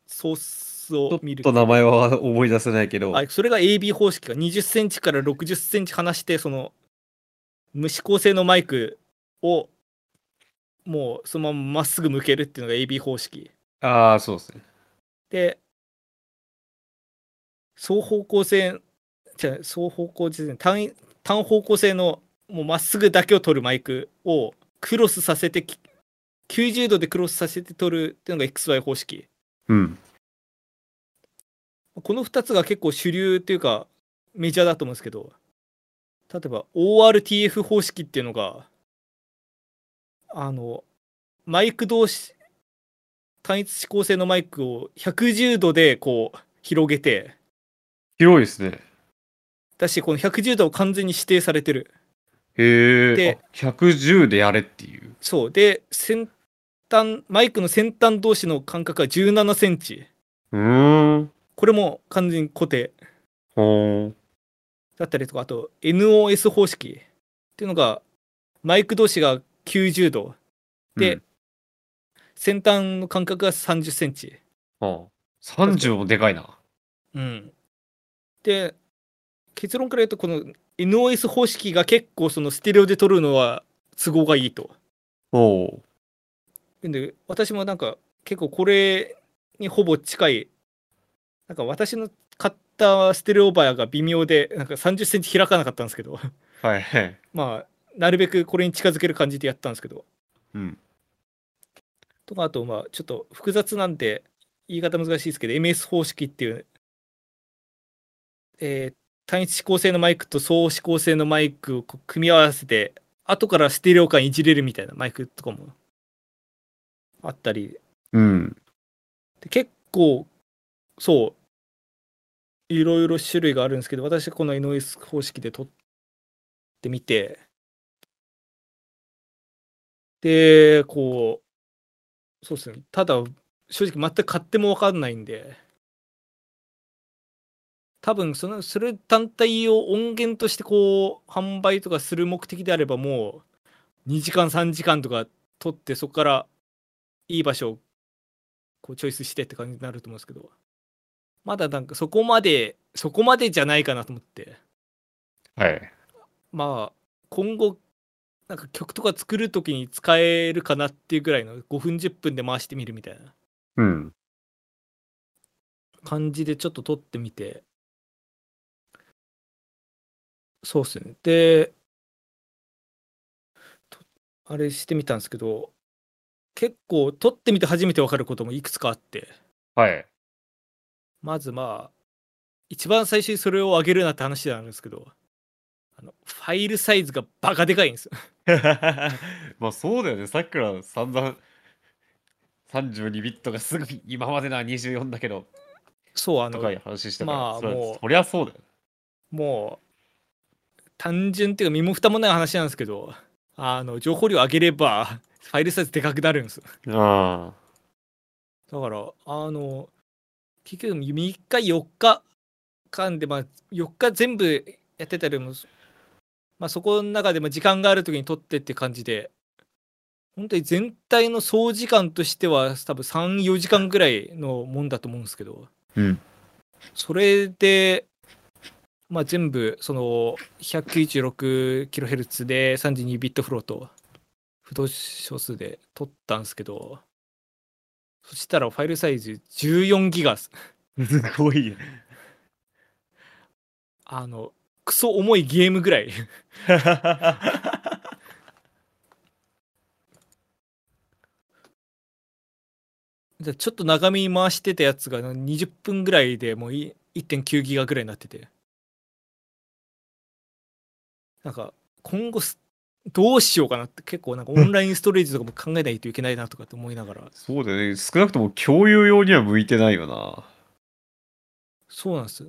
ソースちょっを見ると名前は思い出せないけど、あそれが AB 方式が20センチから60センチ離してその無指向性のマイクをもうそのまままっすぐ向けるっていうのが AB 方式ああ、そうですね。で双方向性じゃあ双方向ですね単単方向性のもうまっすぐだけを取るマイクをクロスさせてき90度でクロスさせて取るっていうのが XY 方式うん。この2つが結構主流っていうかメジャーだと思うんですけど例えば ORTF 方式っていうのがあのマイク同士単一指向性のマイクを110度でこう広げて広いですね。だしこの110度を完全に指定されてるへえで。あ110でやれっていう。そうで先端マイクの先端同士の間隔が17センチうーん。これも完全に固定。だったりとかあと NOS 方式っていうのがマイク同士が90度。で、うん。先端の間隔が30センチ。ああ。30もでかいな。うん。で結論から言うとこの NOS 方式が結構そのステレオで撮るのは都合がいいと。おおで私もなんか結構これにほぼ近いなんか私の買ったステレオバーが微妙でなんか30センチ開かなかったんですけどはいはい。まあなるべくこれに近づける感じでやったんですけどうん。とかあとまあちょっと複雑なんで言い方難しいですけど MS 方式っていう、えー単一指向性のマイクと双指向性のマイクを組み合わせて後からステレオ感いじれるみたいなマイクとかもあったりうん。で結構そう。いろいろ種類があるんですけど私はこの NOS 方式で撮ってみて。でこうそうですね。ただ正直全く買っても分かんないんで。多分そのそれ単体を音源としてこう販売とかする目的であればもう2時間3時間とか撮ってそこからいい場所をこうチョイスしてって感じになると思うんですけど。まだなんかそこまでそこまでじゃないかなと思ってはい。まあ今後なんか曲とか作る時に使えるかなっていうぐらいの5分10分で回してみるみたいなうん。感じでちょっと撮ってみてそうっすねでとあれしてみたんですけど結構撮ってみて初めて分かることもいくつかあってはい。まずまあ一番最初にそれを上げるなって話なんですけどあのファイルサイズがバカでかいんですよ まあそうだよね。さっきから散々32ビットがすぐ今までのは24だけど、そうあの高い話したから、まあもうそりゃそうだよ。もう単純っていうか身も蓋もない話なんですけどあの情報量上げればファイルサイズでかくなるんですあだからあの結局3日4日間でまあ4日全部やってたりもまあそこの中でも時間がある時に撮ってって感じで本当に全体の総時間としては多分34時間ぐらいのもんだと思うんですけどあ。うん。それで、まあ、全部その 196kHz で32ビットフロート不動小数で撮ったんですけどそしたらファイルサイズ14ギガ。っすすごいよ。あのクソ重いゲームぐらい。じゃあちょっと長めに回してたやつが20分ぐらいでもうい1.9ギガぐらいになってて。なんか今後すどうしようかなって結構なんかオンラインストレージとかも考えないといけないなとかって思いながらそうだよね。少なくとも共有用には向いてないよな。そうなんです。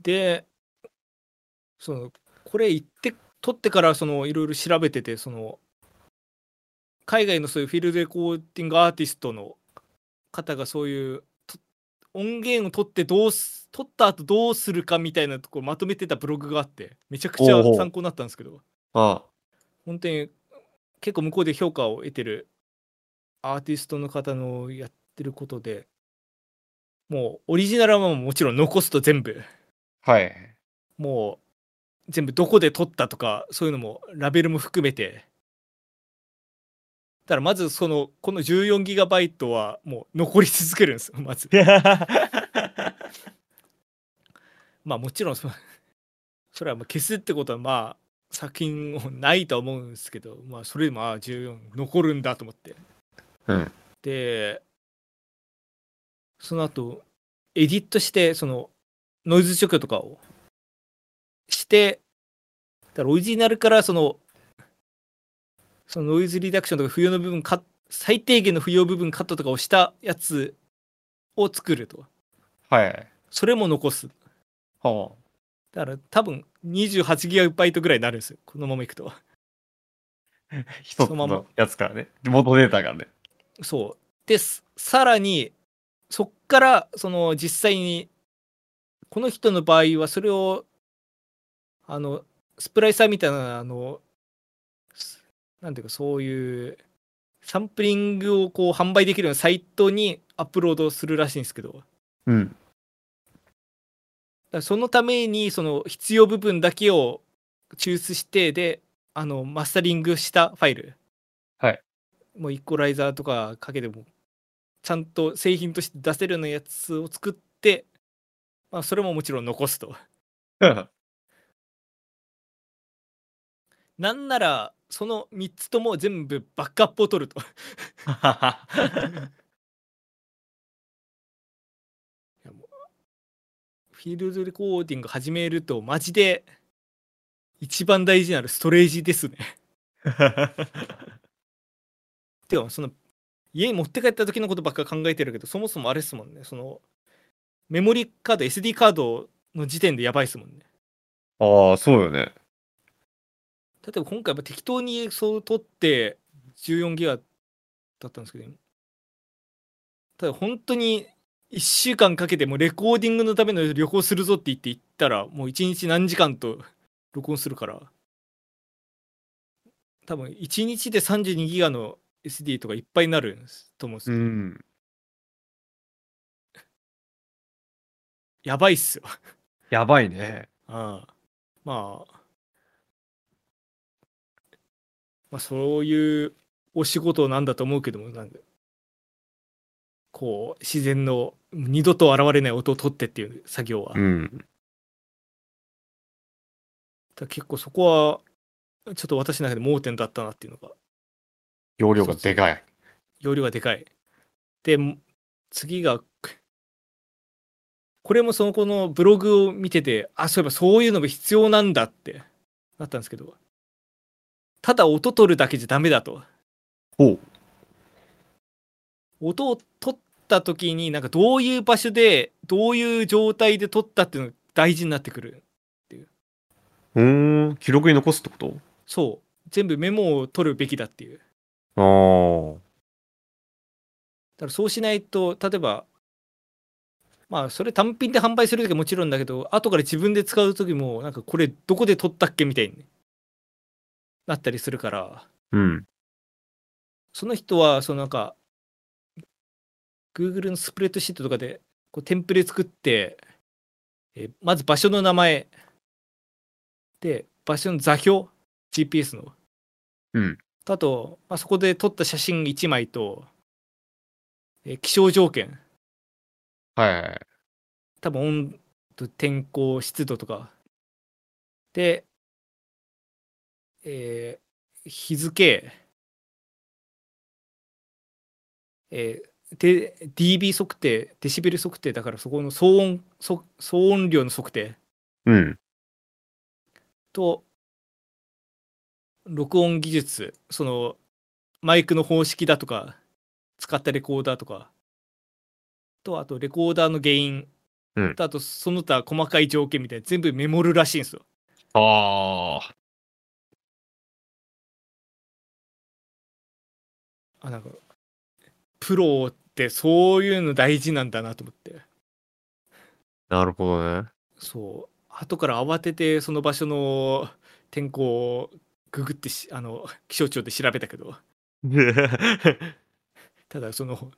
で、その、これ言って、撮ってから、その、いろいろ調べてて、その、海外のそういうフィールドレコーディングアーティストの方がそういう、と音源を取ってどうす、撮った後どうするかみたいなところまとめてたブログがあって、めちゃくちゃ参考になったんですけど、あ本当に結構向こうで評価を得てるアーティストの方のやってることでもうオリジナルはもちろん残すと全部あ。はい。もう全部どこで撮ったとかそういうのもラベルも含めてだからまずそのこの 14GB はもう残り続けるんですよ まず まあもちろんそそれはもう消すってことはまあ作品もないとは思うんですけどまあそれでもああ14残るんだと思ってうん。でその後エディットしてそのノイズ除去とかをしてだからオリジナルからそのそのノイズリダクションとか不要の部分カッ最低限の不要部分カットとかをしたやつを作るとはい。それも残すはだから多分 28GB ぐらいになるんですよこのままいくとあ。一つそのままのやつからね。元データがね。そう。です。さらに、そっから、その、実際に、この人の場合は、それを、あの、スプライサーみたいな、あの、すなんていうか、そういう、サンプリングをこう販売できるようなサイトにアップロードするらしいんですけど、うん。らそのために、その必要部分だけを抽出して、で、あの、マスタリングしたファイル。はい。もうイコライザーとかかけても、ちゃんと製品として出せるようなやつを作って、まあ、それももちろん残すと。なんなら、その3つとも全部バックアップを取ると。フィールドレコーディング始めると、マジで一番大事なるストレージですね。てか、その家に持って帰った時のことばっか考えてるけど、そもそもあれですもんね。そのメモリカード、SD カードの時点でやばいですもんね。ああ、そうよね。例えば今回は適当にそう取って14ギガだったんですけど、ただ本当に1週間かけてもうレコーディングのための旅行するぞって言って行ったらもう1日何時間と録音するから多分1日で32ギガの SD とかいっぱいになると思うんですよ。うん。やばいっすよ。やばいね。あ あまあまあそういうお仕事なんだと思うけどもなんかこう自然の二度と現れない音を取ってっていう作業は、うん。ら結構そこはちょっと私の中で盲点だったなっていうのが。容量がでかい。容量がでかい。で次がこれもその子のブログを見ててあそういえばそういうのも必要なんだって。なったんですけど。ただ音取るだけじゃダメだと。音を取った時になんかどういう場所でどういう状態で取ったっていうのが大事になってくるうーん。記録に残すってこと？そう全部メモを取るべきだっていうああ。だからそうしないと例えばまあそれ単品で販売する時はもちろんだけど後から自分で使う時もなんかこれどこで取ったっけみたいになったりするからうん。その人はそのなんか Google のスプレッドシートとかでこうテンプレ作って、えーまず場所の名前で場所の座標 GPS の、うん。あと、まあ、そこで撮った写真1枚と、えー気象条件。はいはいはい。多分温度天候湿度とか。で、えー日付えーで dB 測定デシベル測定だからそこの騒音そ騒音量の測定うん。と録音技術そのマイクの方式だとか使ったレコーダーとかとあとレコーダーの原因うんあとその他細かい条件みたいな全部メモるらしいんですよ。ああ。あなんかプロってそういうの大事なんだなと思って。なるほどね。そう。後から慌ててその場所の天候をググってしあの気象庁で調べたけど。ただその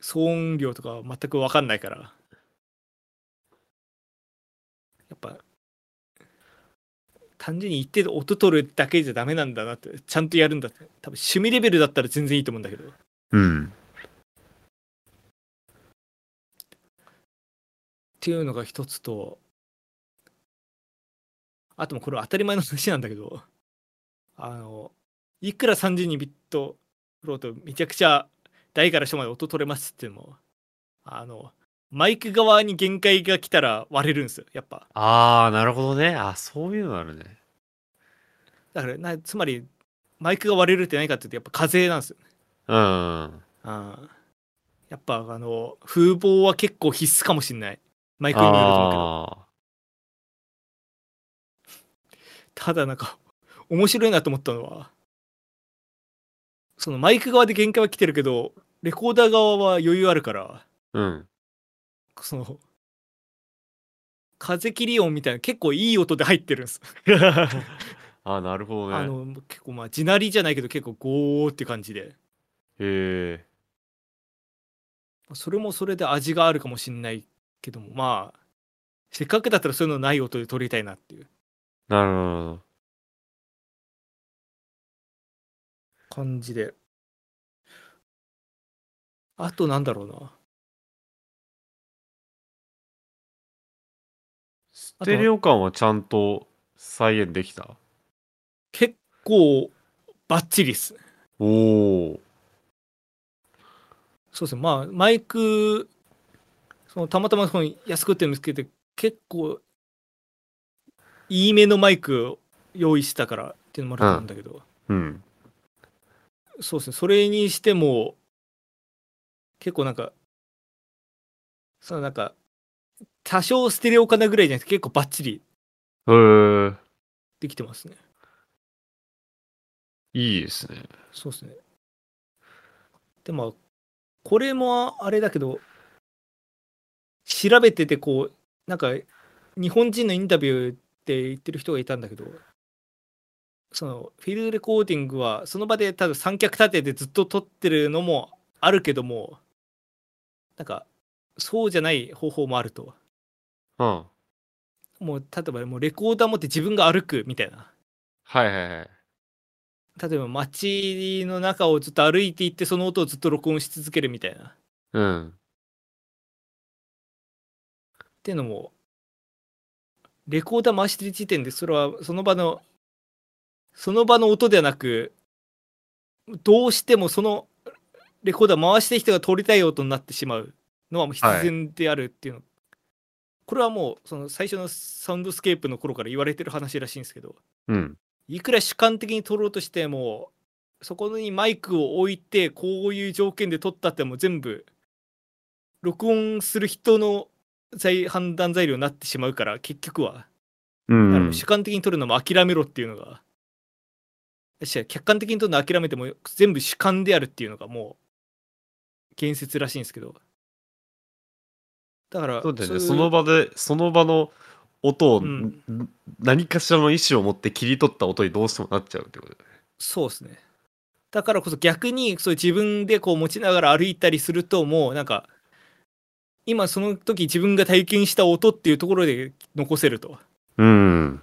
騒音量とかは全く分かんないから。やっぱ単純に一定で音取るだけじゃダメなんだなってちゃんとやるんだって。多分趣味レベルだったら全然いいと思うんだけど。うん。っていうのが一つとあともこれは当たり前の話なんだけどあのいくら32ビットフロートめちゃくちゃ大から小まで音取れますってもあのマイク側に限界が来たら割れるんですよやっぱああ、なるほどね。あそういうのあるね。だからなつまりマイクが割れるって何かっていうとやっぱ風なんですよねうん。あやっぱあの風防は結構必須かもしんないマイクにもよると思うけどあただなんか面白いなと思ったのはそのマイク側で限界は来てるけどレコーダー側は余裕あるからあ。うん。その風切り音みたいな結構いい音で入ってるんです、あなるほどね。あの結構まあ地鳴りじゃないけど結構ゴーって感じでへえ。それもそれで味があるかもしんないけどもまあせっかくだったらそういうのない音で撮りたいなっていう。なるほど。感じで。あとなんだろうな。ステレオ感はちゃんと再現できた？結構バッチリっす。おお。そうですね。まあマイクそのたまたまその安くって見つけて結構いいめのマイクを用意したからっていうのもあるんだけど、うん。そうですねそれにしても結構なんかそのなんか多少ステレオかなぐらいじゃなくて結構バッチリ。できてますねいいですね。そうですねでもこれもあれだけど調べててこうなんか日本人のインタビューって言ってる人がいたんだけどそのフィールドレコーディングはその場で多分三脚立ててずっと撮ってるのもあるけどもなんかそうじゃない方法もあるとうん。もう例えばもうレコーダー持って自分が歩くみたいなはいはいはい。例えば街の中をずっと歩いていってその音をずっと録音し続けるみたいなうん。っていうのもレコーダー回してる時点でそれはその場のその場の音ではなくどうしてもそのレコーダー回してる人が撮りたい音になってしまうのはもう必然であるっていうの、これはもうその最初のサウンドスケープの頃から言われてる話らしいんですけどうん。いくら主観的に撮ろうとしてもそこにマイクを置いてこういう条件で撮ったってもう全部録音する人の材判断材料になってしまうから結局は、うんう。主観的に撮るのも諦めろっていうのがし客観的に撮るの諦めても全部主観であるっていうのがもう建設らしいんですけどだからそうだよね。いその場で、その場の音を、うんん何かしらの意思を持って切り取った音にどうしてもなっちゃうってことだよね。そうですね。だからこそ逆にそう自分でこう持ちながら歩いたりするともうなんか今その時自分が体験した音っていうところで残せると。だかうん。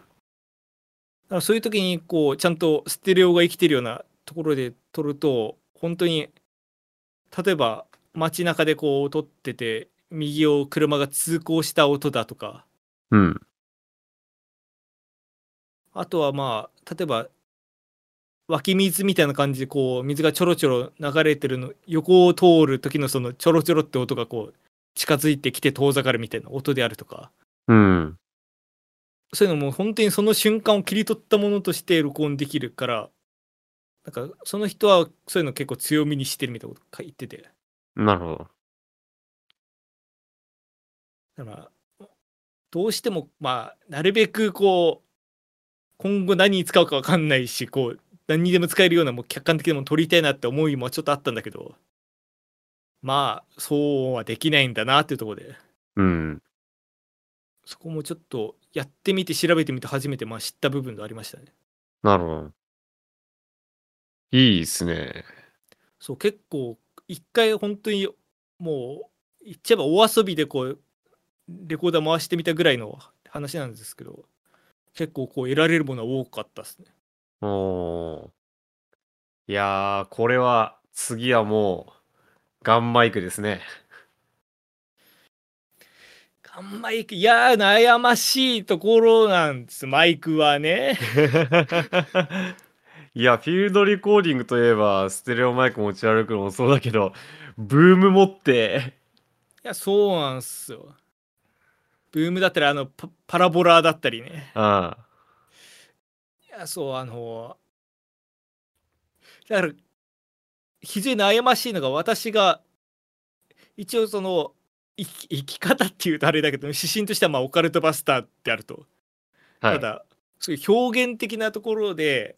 らそういう時にこうちゃんとステレオが生きてるようなところで撮ると本当に例えば街中でこう撮ってて右を車が通行した音だとかうん。あとはまあ例えば湧き水みたいな感じでこう水がちょろちょろ流れてるの横を通る時のそのちょろちょろって音がこう近づいてきて遠ざかるみたいな音であるとかうん。そういうのも本当にその瞬間を切り取ったものとして録音できるからなんかその人はそういうの結構強みにしてるみたいなこと言っててなるほど。だからどうしてもまあなるべくこう今後何に使うか分かんないしこう何にでも使えるようなもう客観的なもの取りたいなって思いもちょっとあったんだけどまあそうはできないんだなっていうところでうん。そこもちょっとやってみて調べてみて初めてまあ知った部分がありましたねなるほど。いいですね。そう結構一回本当にもう言っちゃえばお遊びでこうレコーダー回してみたぐらいの話なんですけど結構こう得られるものは多かったですねおーいやー、これは、次はもう、ガンマイクですね。ガンマイクいやー悩ましいところなんです。マイクはね。いや、フィールドレコーディングといえば、ステレオマイク持ち歩くのもそうだけど、ブーム持って、いやそうなんすよ。ブームだったりあのパパラボラだったりね。うん。いやそうあのだから非常に悩ましいのが私が一応その生き生き方っていうとあれだけど指針としてはまあオカルトバスターってあると、はい。ただそういう表現的なところで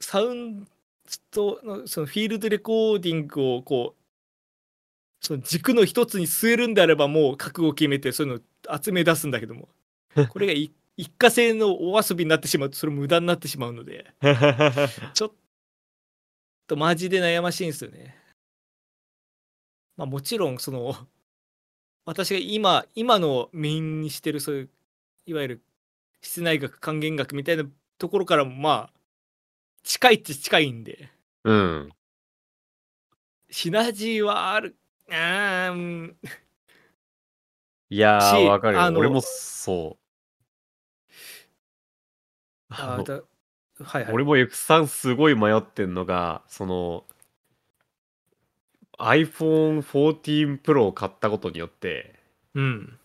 サウンドのそのフィールドレコーディングをこうその軸の一つに据えるんであればもう覚悟を決めてそういうのを集め出すんだけども。これがい一過性のお遊びになってしまうとそれ無駄になってしまうので。ちょっとマジで悩ましいんですよね。まあもちろんその 私が今今のメインにしてるそういういわゆる室内楽管弦楽みたいなところからもまあ近いっちゃ近いんでうん。シナジーはあるうんいやー、しわかるよ俺もそう。あだはいはい。俺も F3 すごい迷ってんのが、その、iPhone14 Pro を買ったことによって、うん。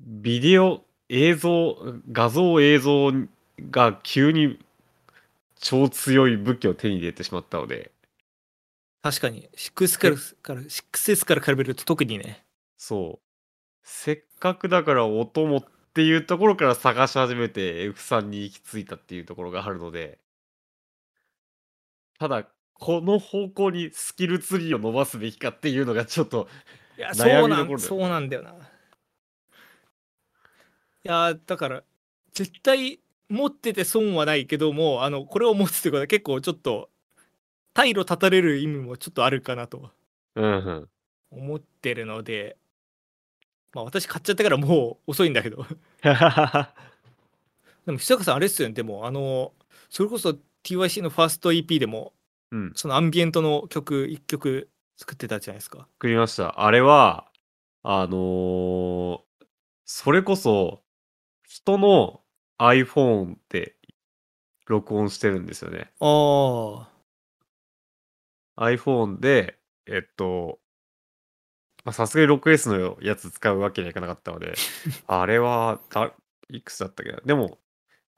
ビデオ、映像、画像映像が急に超強い武器を手に入れてしまったので、確かに。6S からから 6S から比べると特にね。そう。せっかくだから音もっていうところから探し始めて F3 に行き着いたっていうところがあるので、ただ、この方向にスキルツリーを伸ばすべきかっていうのがちょっと、悩そうなんみどころだよそうなんだよな。いやだから絶対持ってて損はないけどもあのこれを持つってことは結構ちょっと退路立たれる意味もちょっとあるかなと。思ってるのでまあ私買っちゃったからもう遅いんだけど でも久坂さんあれっすよねでもあのそれこそ TYC のファースト EP でもうん。そのアンビエントの曲1曲作ってたじゃないですか作りました。あれは、あのーそれこそ、人の iPhone で録音してるんですよね。ああ iPhone で、えっと、まあさすがに 6S のやつ使うわけにはいかなかったので、あれはだ、いくつだったっけな？でも、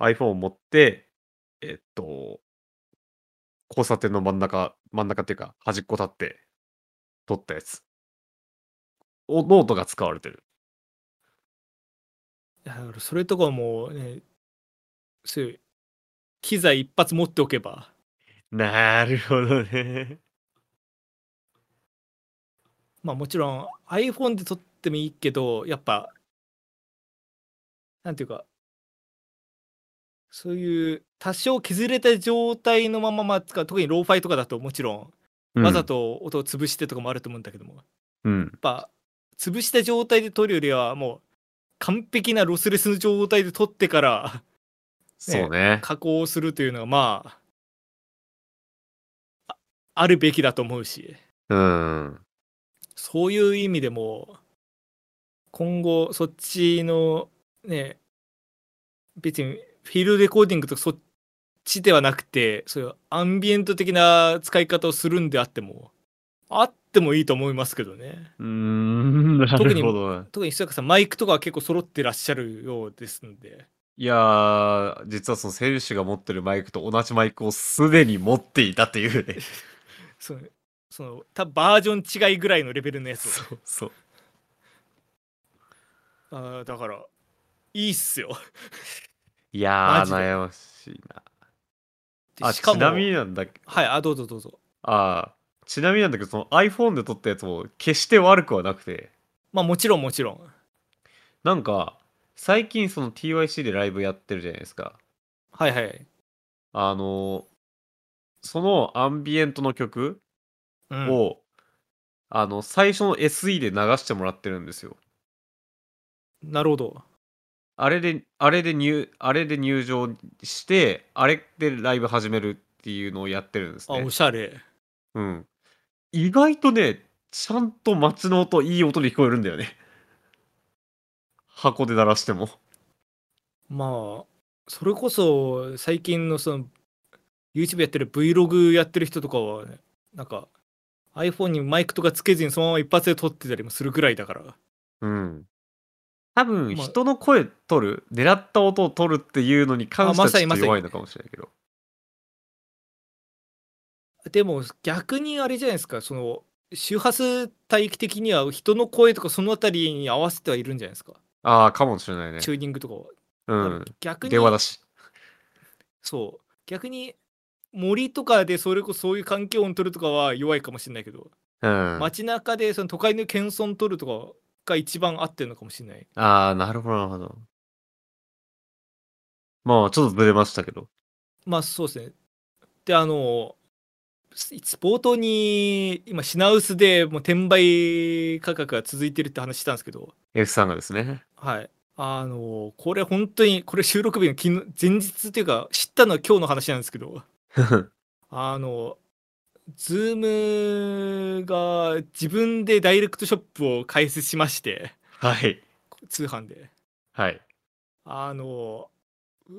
iPhone を持って、えっと、交差点の真ん中、真ん中っていうか、端っこ立って、撮ったやつ。おノートが使われてる。だからそれとかはもうねそういう機材一発持っておけばなるほどね。まあもちろん iPhone で撮ってもいいけどやっぱなんていうかそういう多少削れた状態のまままあ使う特にローファイとかだともちろんわざと音を潰してとかもあると思うんだけども、やっうん。ぱ潰した状態で撮るよりはもう完璧なロスレスの状態で撮ってからそうね。加工するというのがまあああるべきだと思うしうん。そういう意味でも今後そっちのね別にフィールドレコーディングとかそっちではなくてそういうアンビエント的な使い方をするんであってもあってもいいと思いますけどねうーん、な特にるほどな。特に久坂さんマイクとかは結構揃ってらっしゃるようですのでいやー、実はその選手が持ってるマイクと同じマイクをすでに持っていたっていうね。そのその多分バージョン違いぐらいのレベルのやつを。そうそう。あーだからいいっすよ。いやー、悩ましいな。あ、でしかもちなみになんだけ？はいあどうぞどうぞ。あーちなみになんだけ？ど、その iPhone で撮ったやつも決して悪くはなくて、まあもちろんもちろん。なんか、最近その TYC でライブやってるじゃないですか。はいはい、あのそのアンビエントの曲うん、を、あの、最初の SE で流してもらってるんですよ。なるほどあれで、あれで入、あれで入場して、あれでライブ始めるっていうのをやってるんですねあお。しゃれうん。意外とね、ちゃんと街の音、いい音で聞こえるんだよね。箱で鳴らしても。まあそれこそ最近のその YouTube やってる Vlog やってる人とかはねなんか iPhone にマイクとかつけずにそのまま一発で撮ってたりもするぐらいだからうん。多分、まあ人の声取る、狙った音を取るっていうのに関してはちょっあまさにまさにと弱いのかもしれないけど。でも逆にあれじゃないですかその周波数帯域的には人の声とかそのあたりに合わせてはいるんじゃないですか、ああ、かもしれないね。チューニングとかは、うん。逆に電話だし。そう逆に森とかでそれこそそういう環境音取るとかは弱いかもしれないけど、うん。街中でその都会の謙遜取るとかが一番合ってるのかもしれないああ、なるほど、なるほど。まあ、ちょっとずれましたけど。まあそうですねであのス冒頭に今品薄でもう転売価格が続いてるって話したんですけど F さんがですね。はい。あのこれ本当に、これ収録日の昨日前日っていうか、知ったのは今日の話なんですけど、あの、ズームが自分でダイレクトショップを開設しまして、はい。通販で。はい。あの、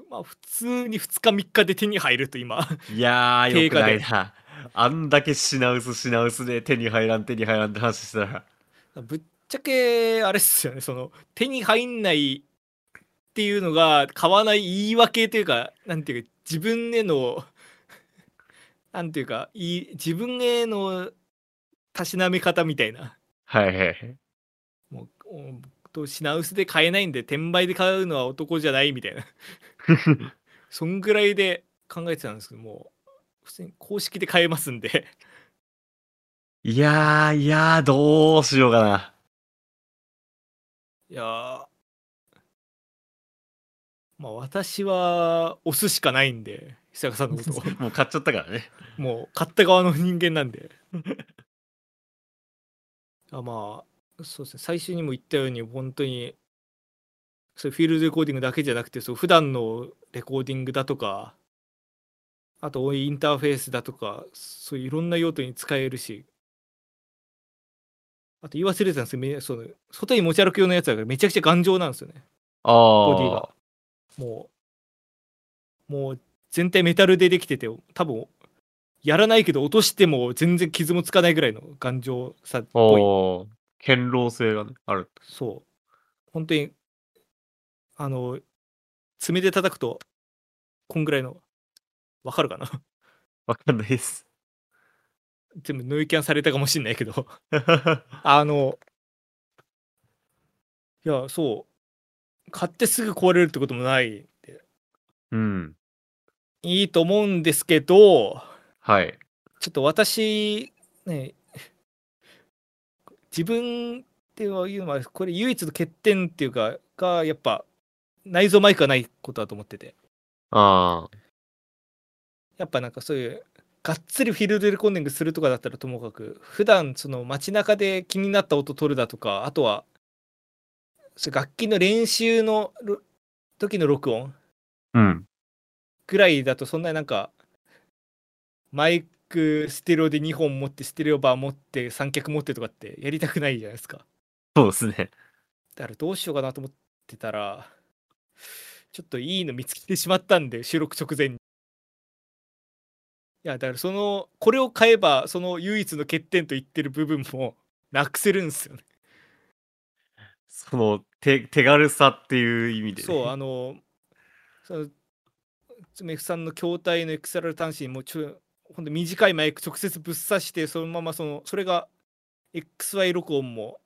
まあ普通に2日3日で手に入ると今、いやー、よくないな。あんだけ品薄品薄で手に入らん手に入らんって話したら。ぶっちゃけあれっすよね、その手に入んないっていうのが買わない言い訳というか、なんていうか、自分への、なんていうか、いい自分へのたしなめ方みたいな。はいはいはい。もうおと品薄で買えないんで、転売で買うのは男じゃないみたいな。そんぐらいで考えてたんですけども、普通に公式で買えますんで。いやー、いやー、どうしようかな。いやーまあ私は押すしかないんで久坂さんのことを。もう買っちゃったからね。もう買った側の人間なんで。あまあそうですね。最初にも言ったように本当にそうフィールドレコーディングだけじゃなくてそう普段のレコーディングだとかあとインターフェースだとかそういういろんな用途に使えるしあと言い忘れてたんですけどめその外に持ち歩くようなやつだからめちゃくちゃ頑丈なんですよね。あボディーが。もうもう全体メタルでできてて多分やらないけど落としても全然傷もつかないぐらいの頑丈さっぽい。堅牢性がね、ある。そう。本当にあの爪で叩くとこんぐらいのわかるかな？わかんないです。全部ノイキャンされたかもしんないけど。あのいやそう。買ってすぐ壊れるってこともないうん。いいと思うんですけどはい。ちょっと私ね自分っていうのはこれ唯一の欠点っていうかがやっぱ内蔵マイクがないことだと思っててああ。やっぱなんかそういうがっつりフィールドレコーディングするとかだったらともかく普段その街中で気になった音取るだとかあとは楽器の練習のろ時の録音うん。ぐらいだとそんなになんかマイクステレオで2本持ってステレオバー持って三脚持ってとかってやりたくないじゃないですかそうですね。だからどうしようかなと思ってたらちょっといいの見つけてしまったんで収録直前にいやだからそのこれを買えばその唯一の欠点と言ってる部分もなくせるんですよねその手手軽さっていう意味で、ね。そうあのそのつめふさんの筐体の XLR 端子にもうちょほんと短いマイク直接ぶっ刺してそのままそのそれが XY 録音も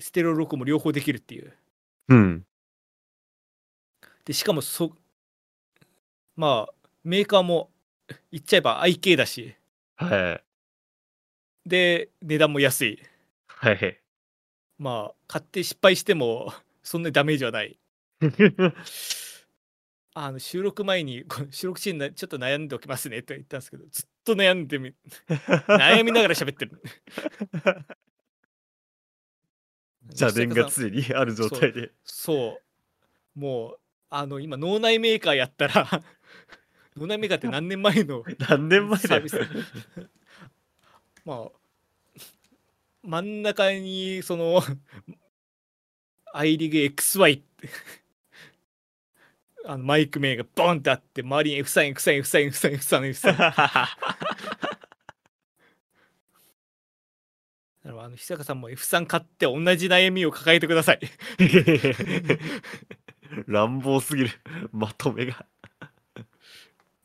ステレオ録音も両方できるっていううん。でしかもそまあメーカーも言っちゃえば IK だしはい。で値段も安いはい。まあ買って失敗してもそんなにダメージはない あの収録前にこの収録シーンなちょっと悩んでおきますねと言ったんですけどずっと悩んでみ 悩みながら喋ってる邪念が常にある状態で。そうもうあの今脳内メーカーやったら 脳内メーカーって何年前の 何年前だよ。サービス？まあ真ん中にその i リーグ XY ってあのマイク名がボンってあって周りに F3、F3、F3、F3、F3、F3。だからあの久坂さんも F3 買って同じ悩みを抱えてください。乱暴すぎる。まとめが。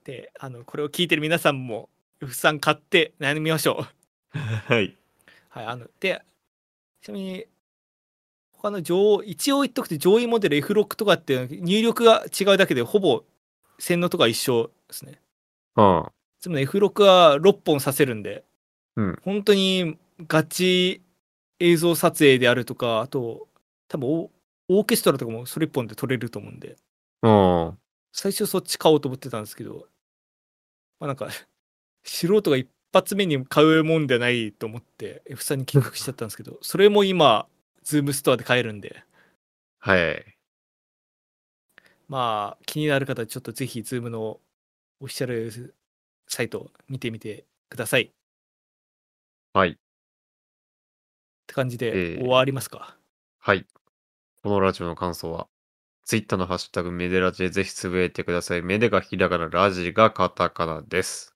で、あのこれを聞いてる皆さんも F3 買って悩みましょう。はい。はい、あので、ちなみに、他の上、一応言っとくと上位モデル F6 とかって入力が違うだけでほぼ洗脳とか一緒ですね。うん。つまり F6 は6本挿せるんで、うん本当にガチ映像撮影であるとか、あと、多分オオーケストラとかもそれ1本で撮れると思うんで、うん。最初そっち買おうと思ってたんですけど、まあなんか、素人が一発目に買うもんではないと思って F3 に寄付しちゃったんですけど、それも今、ズームストアで買えるんで、はい。まあ気になる方はちょっとぜひズームのオフィシャルサイト見てみてください。っはい。て感じえーで終わりますか？はい。このラジオの感想は、ツイッターのハッシュタグメデラジでぜひつぶやいてください。メデがひらがな、ラジがカタカナです。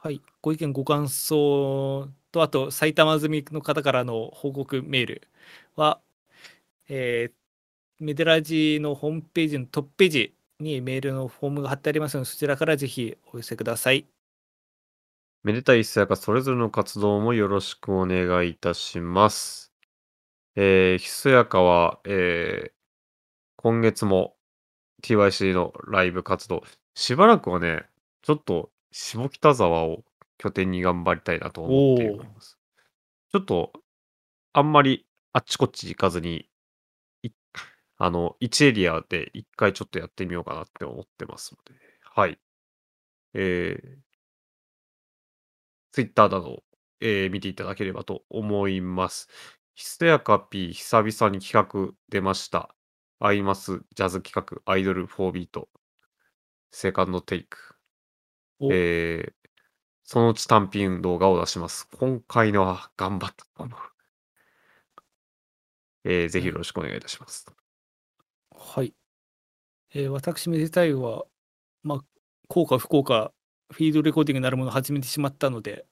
はい。ご意見、ご感想と、あと、埼玉住みの方からの報告メールは、えーメデラジのホームページのトップページにメールのフォームが貼ってありますので、そちらからぜひお寄せください。めでたい一世かそれぞれの活動もよろしくお願いいたします。えー、ひそやかは、えー、今月も TYC のライブ活動、しばらくはね、ちょっと下北沢を拠点に頑張りたいなと思っております。ちょっと、あんまりあっちこっち行かずに、いあの、1エリアで一回ちょっとやってみようかなって思ってますので、はい。えー、ツイッターなど、えー見ていただければと思います。ひそやか P 久々に企画出ました。アイマスジャズ企画アイドル4ビートセカンドテイク。おえーそのうち単品動画を出します。今回のは頑張ったと思う。えーぜひよろしくお願いいたします。はい。えー私、めでたいは、まあ、効か不幸か、フィードレコーディングなるものを始めてしまったので、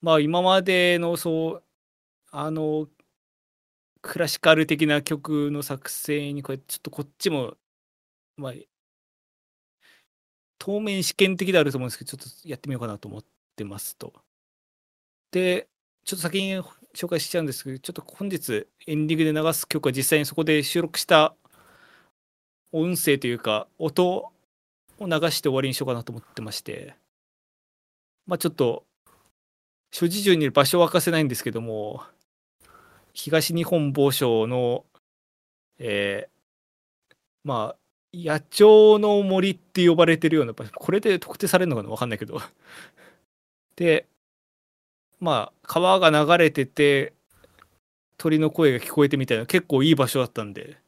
まあ、今までの、そう、あの、クラシカル的な曲の作成に、これ、ちょっとこっちも、まあ、当面試験的であると思うんですけど、ちょっとやってみようかなと思ってますと。で、ちょっと先に紹介しちゃうんですけど、ちょっと本日エンディングで流す曲は実際にそこで収録した音声というか音を流して終わりにしようかなと思ってまして、まあちょっと諸事情による場所は明かせないんですけども、東日本某所の、えーまあ野鳥の森って呼ばれてるような場所、これで特定されるのかなわかんないけど。で、まあ川が流れてて鳥の声が聞こえてみたいな結構いい場所だったんで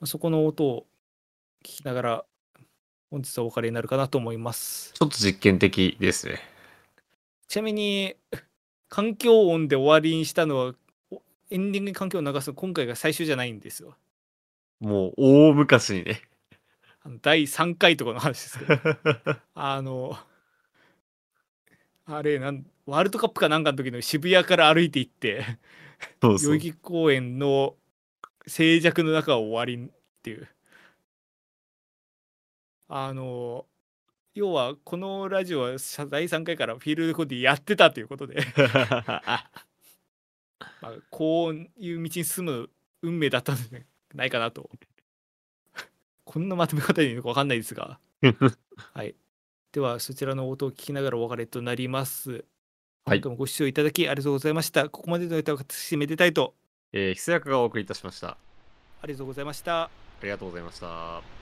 まあそこの音を聞きながら本日はお別れになるかなと思いますちょっと実験的ですね。ちなみに環境音で終わりにしたのはおエンディングに環境音流すの今回が最終じゃないんですよもう大昔にね。第3回とかの話ですけどあのあれなんワールドカップかなんかの時の渋谷から歩いて行ってそうそう。代々。木公園の静寂の中を終わりっていう。あの要はこのラジオはさ第3回からフィールドコーディやってたということで、まあ、あこういう道に進む運命だったんじゃないかなと。こんなまとめ方でいいのか分かんないですが。はいではそちらの音を聞きながらお別れとなります。はい。今回もご視聴いただきありがとうございました。ここまでの歌を私めでたいと。えー、ひそやかがお送りいたしました。ありがとうございました。ありがとうございました。